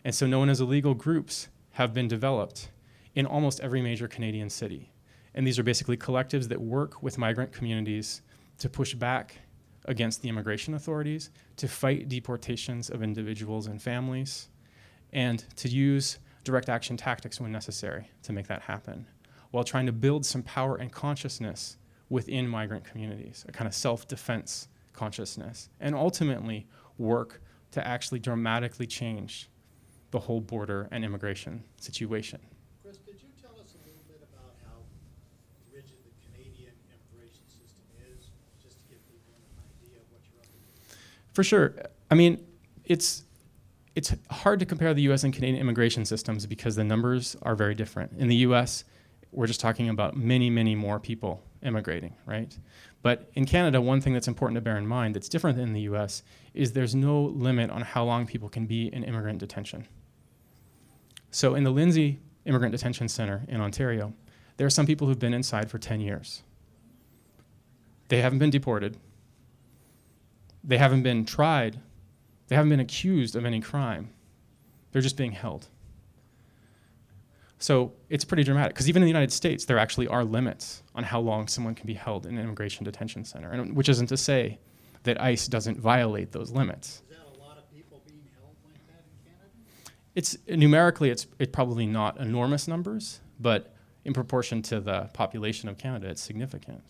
And so, No One is Illegal groups have been developed in almost every major Canadian city. And these are basically collectives that work with migrant communities to push back against the immigration authorities, to fight deportations of individuals and families, and to use direct action tactics when necessary to make that happen, while trying to build some power and consciousness within migrant communities, a kind of self defense consciousness, and ultimately work to actually dramatically change the whole border and immigration situation. Chris, could you tell us a little bit about how rigid the Canadian immigration system is, just to give people an idea of what you're up against? For sure. I mean, it's it's hard to compare the U.S. and Canadian immigration systems because the numbers are very different. In the U.S., we're just talking about many, many more people immigrating, right? But in Canada, one thing that's important to bear in mind that's different than the US is there's no limit on how long people can be in immigrant detention. So in the Lindsay Immigrant Detention Center in Ontario, there are some people who've been inside for 10 years. They haven't been deported. They haven't been tried. They haven't been accused of any crime. They're just being held. So it's pretty dramatic because even in the United States, there actually are limits on how long someone can be held in an immigration detention center, and, which isn't to say that ICE doesn't violate those limits. Is that a lot of people being held like that in Canada? It's numerically, it's it probably not enormous numbers, but in proportion to the population of Canada, it's significant.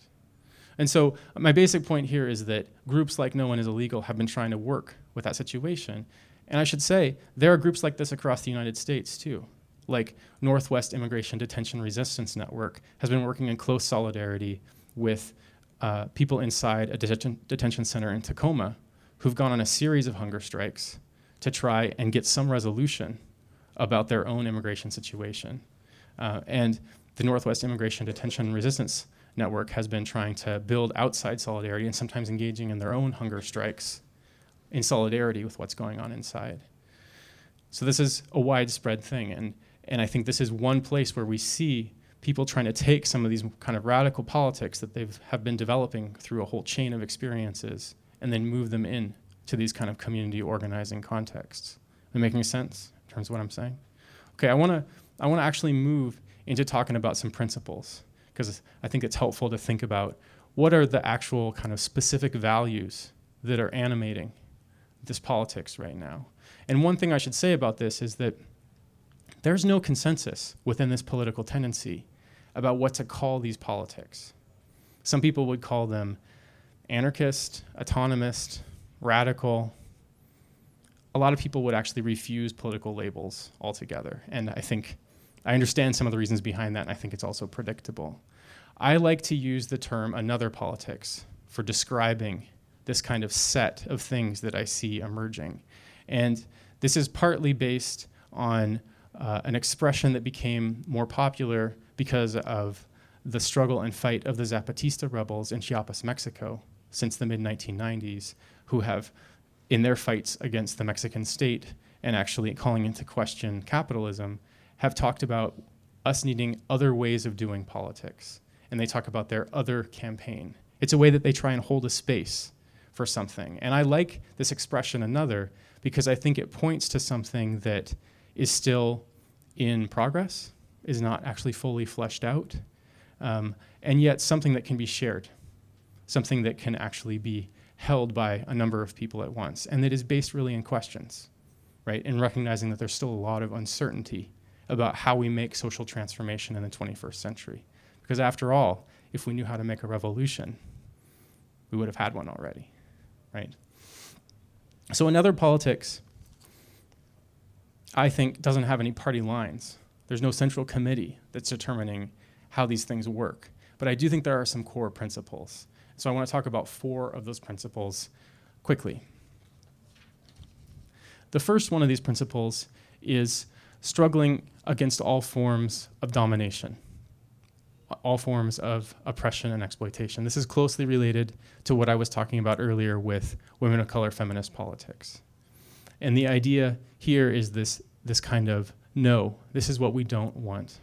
And so my basic point here is that groups like No One Is Illegal have been trying to work with that situation. And I should say, there are groups like this across the United States too like Northwest Immigration Detention Resistance Network, has been working in close solidarity with uh, people inside a detention, detention center in Tacoma who've gone on a series of hunger strikes to try and get some resolution about their own immigration situation. Uh, and the Northwest Immigration Detention Resistance Network has been trying to build outside solidarity and sometimes engaging in their own hunger strikes in solidarity with what's going on inside. So this is a widespread thing. And and I think this is one place where we see people trying to take some of these kind of radical politics that they've have been developing through a whole chain of experiences and then move them in to these kind of community organizing contexts. Am I making sense in terms of what I'm saying? Okay, I want to I want to actually move into talking about some principles because I think it's helpful to think about what are the actual kind of specific values that are animating this politics right now. And one thing I should say about this is that there's no consensus within this political tendency about what to call these politics. Some people would call them anarchist, autonomist, radical. A lot of people would actually refuse political labels altogether. And I think I understand some of the reasons behind that, and I think it's also predictable. I like to use the term another politics for describing this kind of set of things that I see emerging. And this is partly based on uh, an expression that became more popular because of the struggle and fight of the Zapatista rebels in Chiapas, Mexico, since the mid 1990s, who have, in their fights against the Mexican state and actually calling into question capitalism, have talked about us needing other ways of doing politics. And they talk about their other campaign. It's a way that they try and hold a space for something. And I like this expression, another, because I think it points to something that is still in progress, is not actually fully fleshed out, um, and yet something that can be shared, something that can actually be held by a number of people at once, and that is based really in questions, right? In recognizing that there's still a lot of uncertainty about how we make social transformation in the 21st century. Because after all, if we knew how to make a revolution, we would have had one already, right? So, another politics I think, doesn't have any party lines. There's no central committee that's determining how these things work. But I do think there are some core principles. So I want to talk about four of those principles quickly. The first one of these principles is struggling against all forms of domination, all forms of oppression and exploitation. This is closely related to what I was talking about earlier with women of color feminist politics. And the idea here is this, this kind of no, this is what we don't want.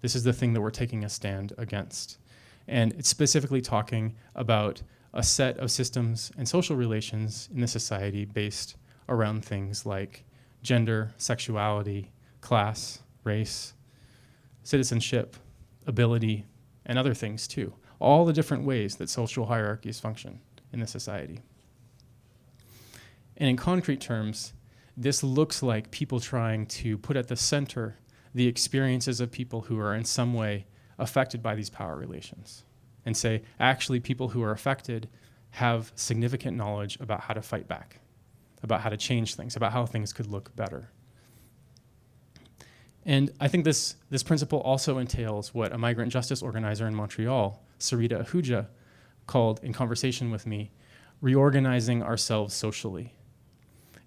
This is the thing that we're taking a stand against. And it's specifically talking about a set of systems and social relations in the society based around things like gender, sexuality, class, race, citizenship, ability, and other things too. All the different ways that social hierarchies function in the society. And in concrete terms, this looks like people trying to put at the center the experiences of people who are in some way affected by these power relations and say, actually, people who are affected have significant knowledge about how to fight back. about how to change things, about how things could look better. And I think this, this principle also entails what a migrant justice organizer in Montreal, Sarita Ahooja, called in conversation with me, reorganizing ourselves socially.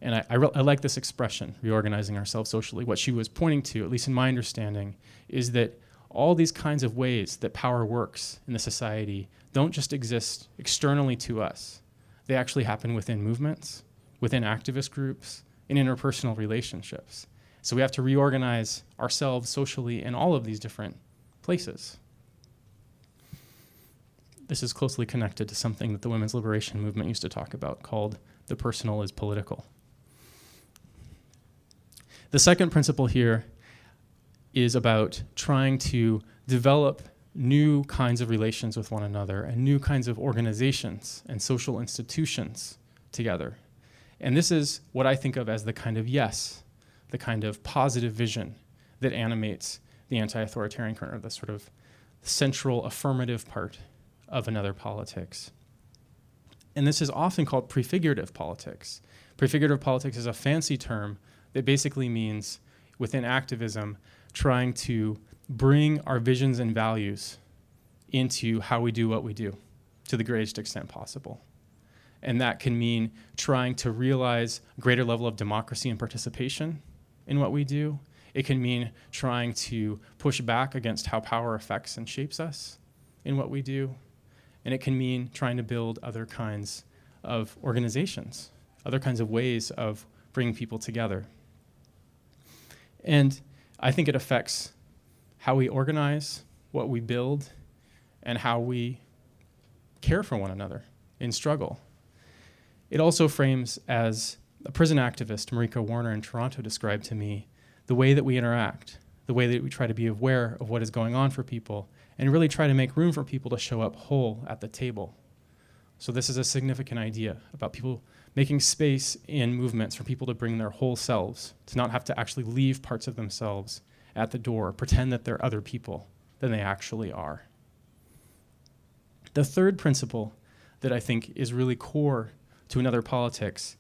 And I, I, re- I, like this expression, reorganizing ourselves socially. What she was pointing to, at least in my understanding, is that all these kinds of ways that power works in the society don't just exist externally to us, they actually happen within movements, within activist groups, in interpersonal relationships. So we have to reorganize ourselves socially in all of these different places. This is closely connected to something that the women's liberation movement used to talk about called the personal is political. The second principle here is about trying to develop new kinds of relations with one another and new kinds of organizations and social institutions together. And this is what I think of as the kind of yes, the kind of positive vision that animates the anti authoritarian current, or the sort of central affirmative part of another politics. And this is often called prefigurative politics. Prefigurative politics is a fancy term that basically means, within activism, trying to bring our visions and values into how we do what we do to the greatest extent possible. And that can mean trying to realize a greater level of democracy and participation in what we do. It can mean trying to push back against how power affects and shapes us in what we do. And it can mean trying to build other kinds of organizations, other kinds of ways of bringing people together. And I think it affects how we organize, what we build, and how we care for one another in struggle. It also frames, as a prison activist, Marika Warner in Toronto, described to me, the way that we interact, the way that we try to be aware of what is going on for people, and really try to make room for people to show up whole at the table. So, this is a significant idea about people making space in movements for people to bring their whole selves, to not have to actually leave parts of themselves at the door, pretend that they're other people than they actually are. The third principle that I think is really core to another politics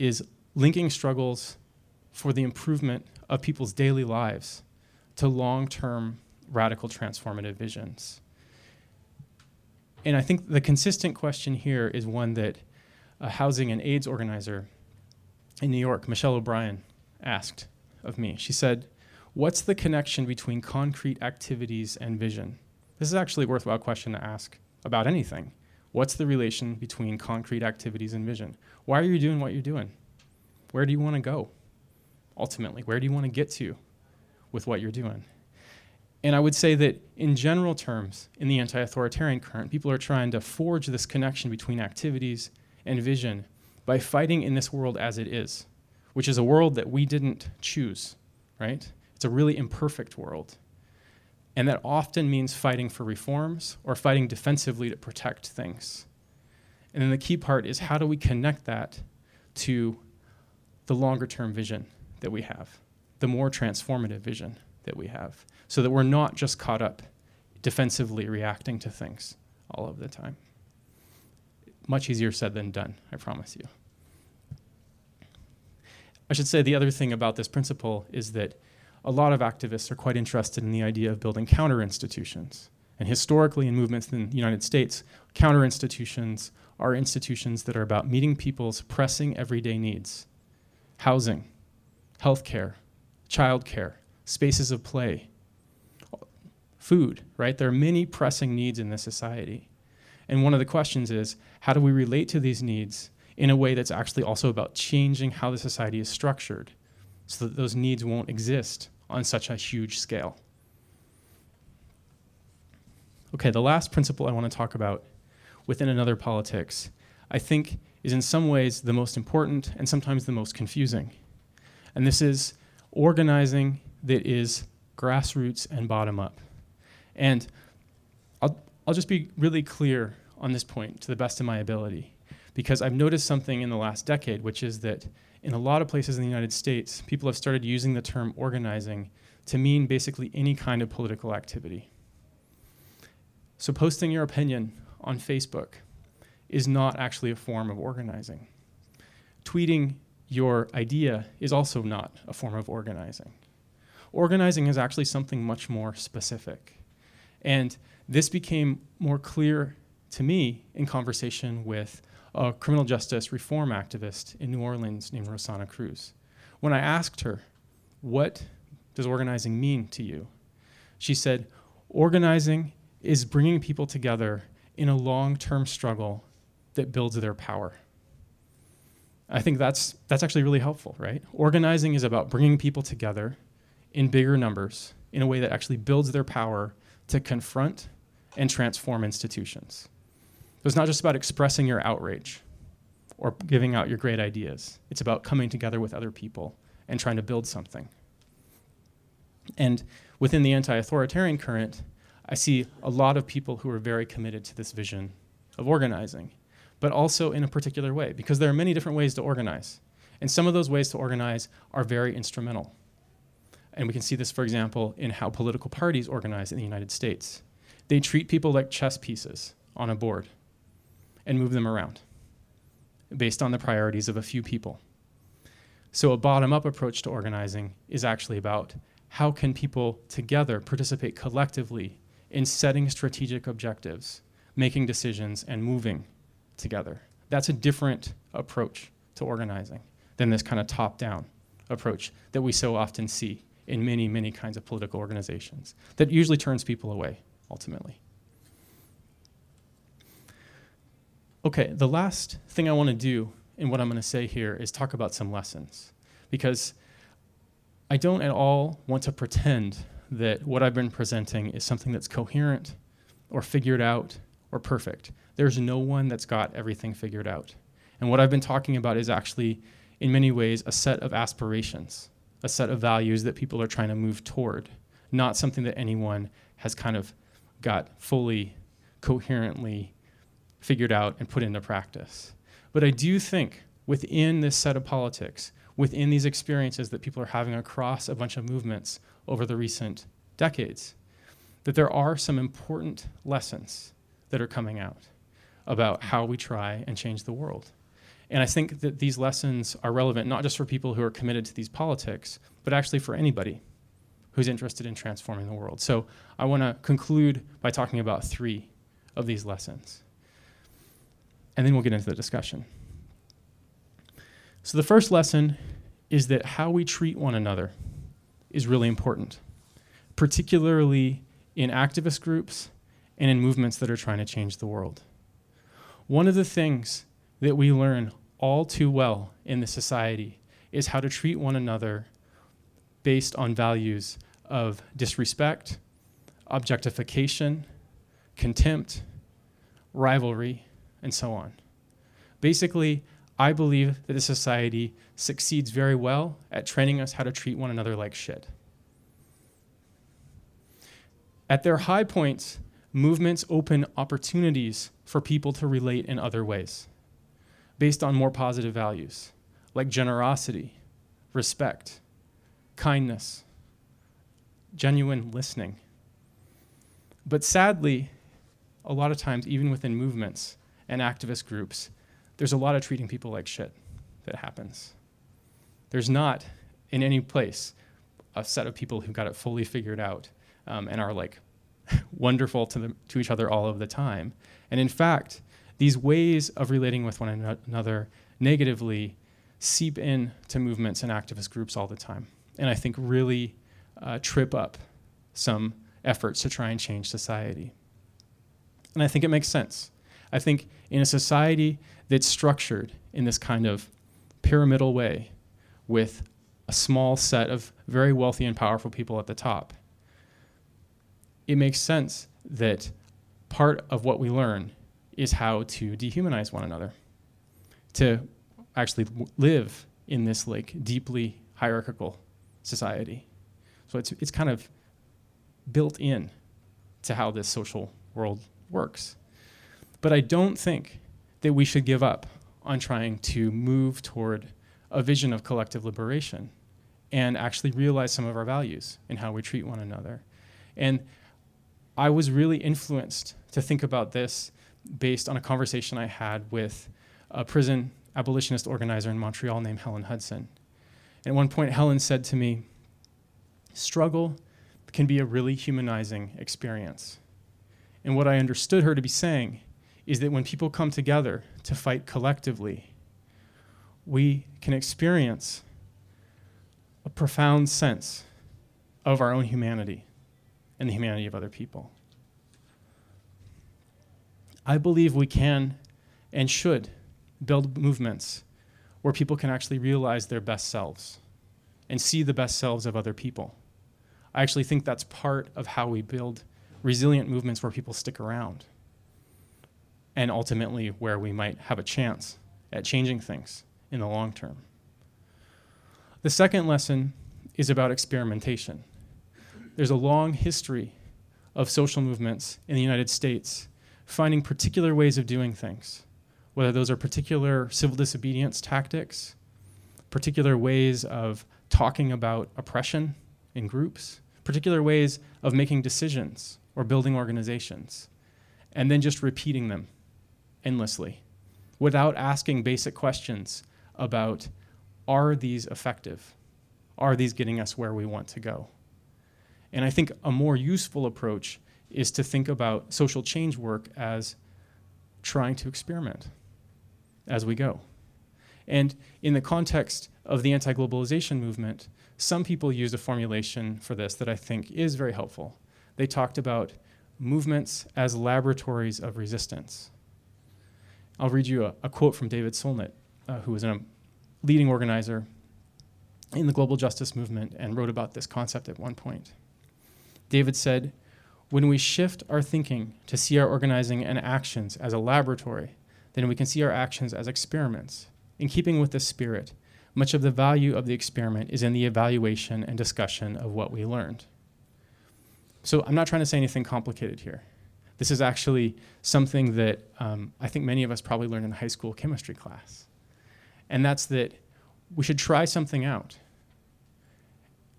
is linking struggles for the improvement of people's daily lives to long term radical transformative visions. And I think the consistent question here is one that a housing and AIDS organizer in New York, Michelle O'Brien, asked of me. She said, What's the connection between concrete activities and vision? This is actually a worthwhile question to ask about anything. What's the relation between concrete activities and vision? Why are you doing what you're doing? Where do you want to go? Ultimately, where do you want to get to with what you're doing? And I would say that in general terms, in the anti authoritarian current, people are trying to forge this connection between activities and vision by fighting in this world as it is, which is a world that we didn't choose, right? It's a really imperfect world. And that often means fighting for reforms or fighting defensively to protect things. And then the key part is how do we connect that to the longer term vision that we have, the more transformative vision that we have, so that we're not just caught up defensively reacting to things all of the time. Much easier said than done, I promise you. I should say the other thing about this principle is that a lot of activists are quite interested in the idea of building counter institutions. And historically, in movements in the United States, counter institutions are institutions that are about meeting people's pressing everyday needs housing, healthcare, childcare, spaces of play, food, right? There are many pressing needs in this society. And one of the questions is how do we relate to these needs in a way that's actually also about changing how the society is structured so that those needs won't exist on such a huge scale. Okay, the last principle I want to talk about within another politics, I think, is in some ways the most important and sometimes the most confusing. And this is organizing that is grassroots and bottom up. And I'll, I'll just be really clear on this point to the best of my ability, because I've noticed something in the last decade, which is that in a lot of places in the United States, people have started using the term organizing to mean basically any kind of political activity. So, posting your opinion on Facebook is not actually a form of organizing. Tweeting your idea is also not a form of organizing. Organizing is actually something much more specific. And this became more clear to me in conversation with a criminal justice reform activist in New Orleans named Rosana Cruz. When I asked her, What does organizing mean to you? She said, Organizing is bringing people together in a long term struggle that builds their power. I think that's, that's actually really helpful, right? Organizing is about bringing people together in bigger numbers in a way that actually builds their power to confront and transform institutions. So it's not just about expressing your outrage or giving out your great ideas, it's about coming together with other people and trying to build something. And within the anti authoritarian current, I see a lot of people who are very committed to this vision of organizing but also in a particular way, because there are many different ways to organize. And some of those ways to organize are very instrumental. And we can see this, for example, in how political parties organize in the United States. They treat people like chess pieces on a board and move them around based on the priorities of a few people. So, a bottom up approach to organizing is actually about how can people together participate collectively in setting strategic objectives, making decisions, and moving together. That's a different approach to organizing than this kind of top down approach that we so often see in many, many kinds of political organizations that usually turns people away ultimately. Okay, the last thing I want to do in what I'm going to say here is talk about some lessons because I don't at all want to pretend that what I've been presenting is something that's coherent or figured out or perfect. There's no one that's got everything figured out. And what I've been talking about is actually, in many ways, a set of aspirations, a set of values that people are trying to move toward, not something that anyone has kind of got fully, coherently figured out and put into practice. But I do think within this set of politics, within these experiences that people are having across a bunch of movements over the recent decades, that there are some important lessons that are coming out about how we try and change the world. And I think that these lessons are relevant not just for people who are committed to these politics, but actually for anybody who's interested in transforming the world. So I want to conclude by talking about three of these lessons. And then we'll get into the discussion. So the first lesson is that how we treat one another is really important, particularly in activist groups and in movements that are trying to change the world. One of the things that we learn all too well in this society is how to treat one another based on values of disrespect, objectification, contempt, rivalry, and so on. Basically, I believe that the society succeeds very well at training us how to treat one another like shit. At their high points, movements open opportunities for people to relate in other ways based on more positive values like generosity, respect, kindness, genuine listening. But sadly, a lot of times, even within movements and activist groups, there's a lot of treating people like shit that happens. There's not, in any place, a set of people who got it fully figured out um, and are like wonderful to, the, to each other all of the time. And in fact, these ways of relating with one another negatively seep in to movements and activist groups all the time. And I think really uh, trip up some efforts to try and change society. And I think it makes sense. I think in a society that's structured in this kind of pyramidal way with a small set of very wealthy and powerful people at the top, it makes sense that part of what we learn is how to dehumanize one another, to actually live in this like deeply hierarchical society. So it's it's kind of built in to how this social world works. But I don't think that we should give up on trying to move toward a vision of collective liberation and actually realize some of our values in how we treat one another. And I was really influenced to think about this based on a conversation I had with a prison abolitionist organizer in Montreal named Helen Hudson. At one point, Helen said to me, Struggle can be a really humanizing experience. And what I understood her to be saying is that when people come together to fight collectively, we can experience a profound sense of our own humanity and the humanity of other people. I believe we can and should build movements where people can actually realize their best selves and see the best selves of other people. I actually think that's part of how we build resilient movements where people stick around and ultimately where we might have a chance at changing things in the long term. The second lesson is about experimentation. There's a long history of social movements in the United States finding particular ways of doing things, whether those are particular civil disobedience tactics, particular ways of talking about oppression in groups, particular ways of making decisions or building organizations, and then just repeating them endlessly without asking basic questions about are these effective? Are these getting us where we want to go? And I think a more useful approach is to think about social change work as trying to experiment as we go. And in the context of the anti globalization movement, some people used a formulation for this that I think is very helpful. They talked about movements as laboratories of resistance. I'll read you a, a quote from David Solnit, uh, who was a leading organizer in the global justice movement and wrote about this concept at one point. David said, When we shift our thinking to see our organizing and actions as a laboratory, then we can see our actions as experiments. In keeping with this spirit, much of the value of the experiment is in the evaluation and discussion of what we learned. So I'm not trying to say anything complicated here. This is actually something that um, I think many of us probably learned in high school chemistry class. And that's that we should try something out.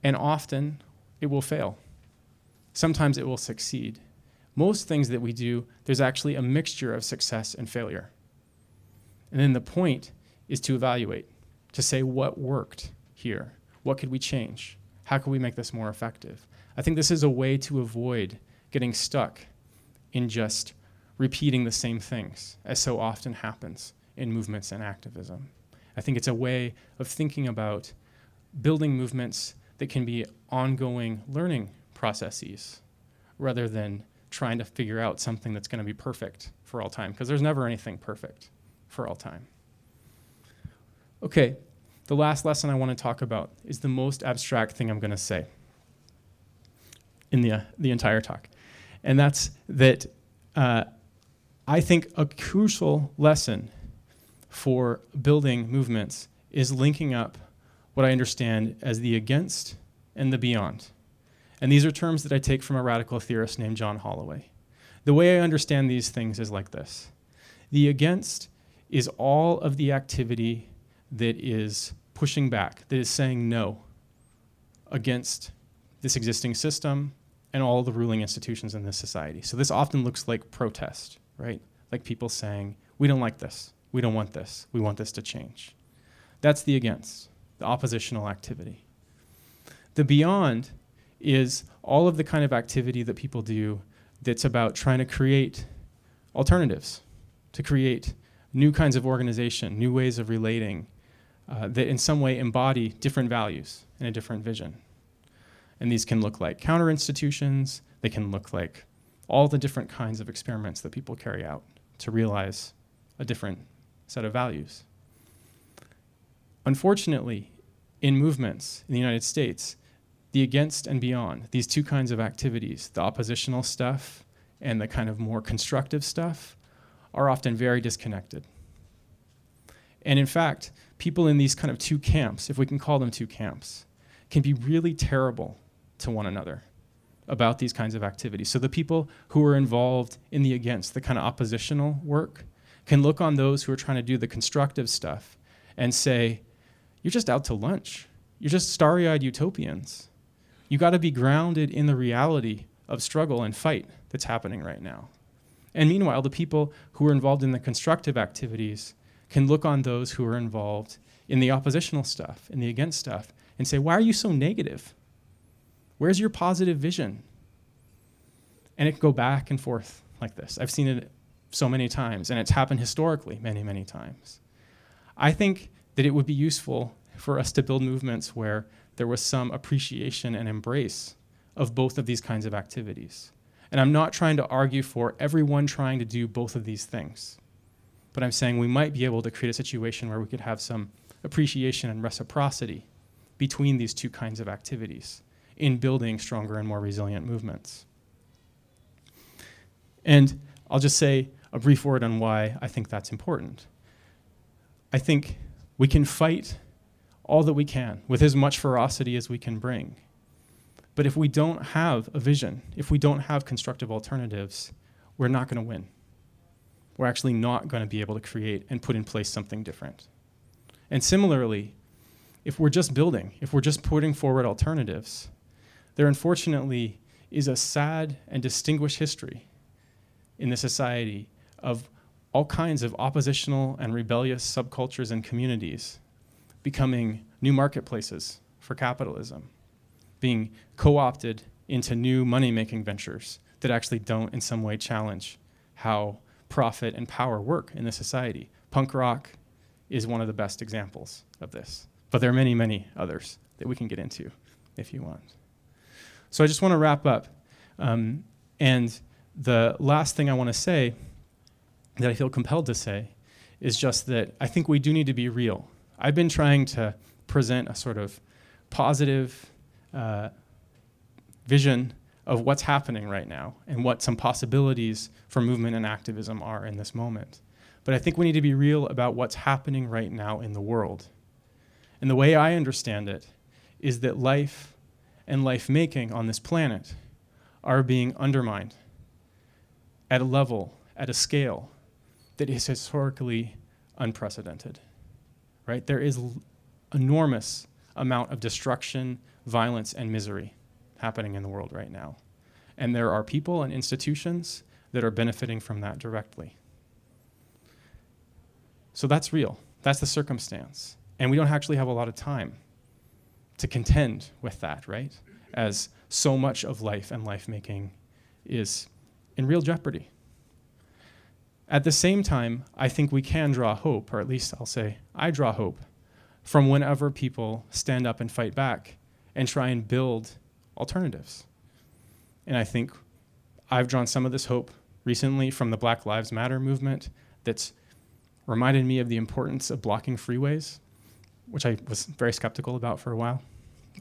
And often it will fail. Sometimes it will succeed. Most things that we do, there's actually a mixture of success and failure. And then the point is to evaluate, to say what worked here. What could we change? How could we make this more effective? I think this is a way to avoid getting stuck in just repeating the same things, as so often happens in movements and activism. I think it's a way of thinking about building movements that can be ongoing learning processes rather than trying to figure out something that's going to be perfect for all time, because there's never anything perfect for all time. Okay, the last lesson I want to talk about is the most abstract thing I'm going to say in the, uh, the entire talk. And that's that uh, I think a crucial lesson for building movements is linking up what I understand as the against and the beyond. And these are terms that I take from a radical theorist named John Holloway. The way I understand these things is like this the against is all of the activity that is pushing back, that is saying no against this existing system and all the ruling institutions in this society. So this often looks like protest, right? Like people saying, we don't like this. We don't want this. We want this to change. That's the against, the oppositional activity. The beyond is all of the kind of activity that people do that's about trying to create alternatives, to create new kinds of organization, new ways of relating uh, that in some way embody different values and a different vision. And these can look like counter institutions, they can look like all the different kinds of experiments that people carry out to realize a different set of values. Unfortunately, in movements in the United States, the against and beyond, these two kinds of activities, the oppositional stuff and the kind of more constructive stuff, are often very disconnected. And in fact, people in these kind of two camps, if we can call them two camps, can be really terrible to one another about these kinds of activities. So the people who are involved in the against, the kind of oppositional work, can look on those who are trying to do the constructive stuff and say, You're just out to lunch. You're just starry eyed utopians. You got to be grounded in the reality of struggle and fight that's happening right now. And meanwhile, the people who are involved in the constructive activities can look on those who are involved in the oppositional stuff, in the against stuff, and say, Why are you so negative? Where's your positive vision? And it can go back and forth like this. I've seen it so many times, and it's happened historically many, many times. I think that it would be useful for us to build movements where there was some appreciation and embrace of both of these kinds of activities. And I'm not trying to argue for everyone trying to do both of these things, but I'm saying we might be able to create a situation where we could have some appreciation and reciprocity between these two kinds of activities in building stronger and more resilient movements. And I'll just say a brief word on why I think that's important. I think we can fight all that we can with as much ferocity as we can bring. But if we don't have a vision, if we don't have constructive alternatives, we're not going to win. We're actually not going to be able to create and put in place something different. And similarly, if we're just building, if we're just putting forward alternatives, there unfortunately is a sad and distinguished history in the society of all kinds of oppositional and rebellious subcultures and communities becoming new marketplaces for capitalism, being co opted into new money making ventures that actually don't in some way challenge how profit and power work in the society. Punk rock is one of the best examples of this, but there are many, many others that we can get into if you want. So I just want to wrap up. Um, and the last thing I want to say that I feel compelled to say is just that I think we do need to be real. I've been trying to present a sort of positive uh, vision of what's happening right now and what some possibilities for movement and activism are in this moment. But I think we need to be real about what's happening right now in the world. And the way I understand it is that life and life making on this planet are being undermined at a level, at a scale that is historically unprecedented. Right? There is enormous amount of destruction, violence, and misery happening in the world right now. And there are people and institutions that are benefiting from that directly. So that's real. That's the circumstance. And we don't actually have a lot of time to contend with that, right? As so much of life and life making is in real jeopardy. At the same time, I think we can draw hope, or at least I'll say I draw hope, from whenever people stand up and fight back and try and build alternatives. And I think I've drawn some of this hope recently from the Black Lives Matter movement that's reminded me of the importance of blocking freeways, which I was very skeptical about for a while.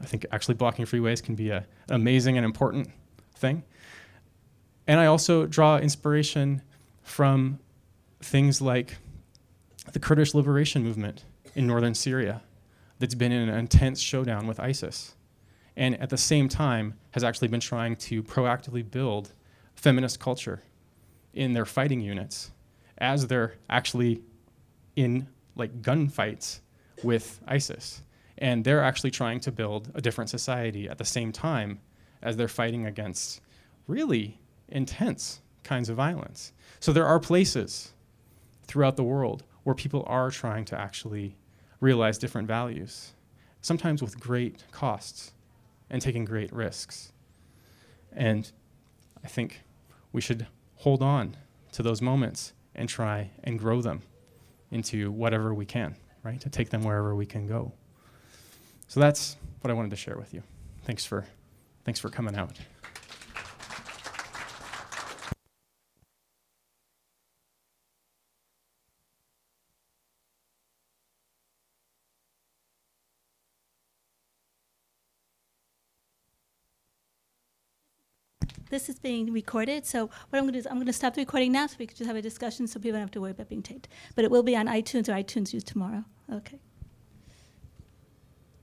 I think actually blocking freeways can be an amazing and important thing. And I also draw inspiration from things like the Kurdish liberation movement in northern Syria that's been in an intense showdown with ISIS. And at the same time, has actually been trying to proactively build feminist culture in their fighting units as they're actually in like gunfights with ISIS. And they're actually trying to build a different society at the same time as they're fighting against really intense kinds of violence. So there are places throughout the world where people are trying to actually realize different values, sometimes with great costs and taking great risks. And I think we should hold on to those moments and try and grow them into whatever we can, right? To take them wherever we can go. So that's what I wanted to share with you. Thanks for, thanks for coming out. This is being recorded, so what I'm going to do is I'm going to stop the recording now so we can just have a discussion so people don't have to worry about being taped. But it will be on iTunes or iTunes U tomorrow. Okay.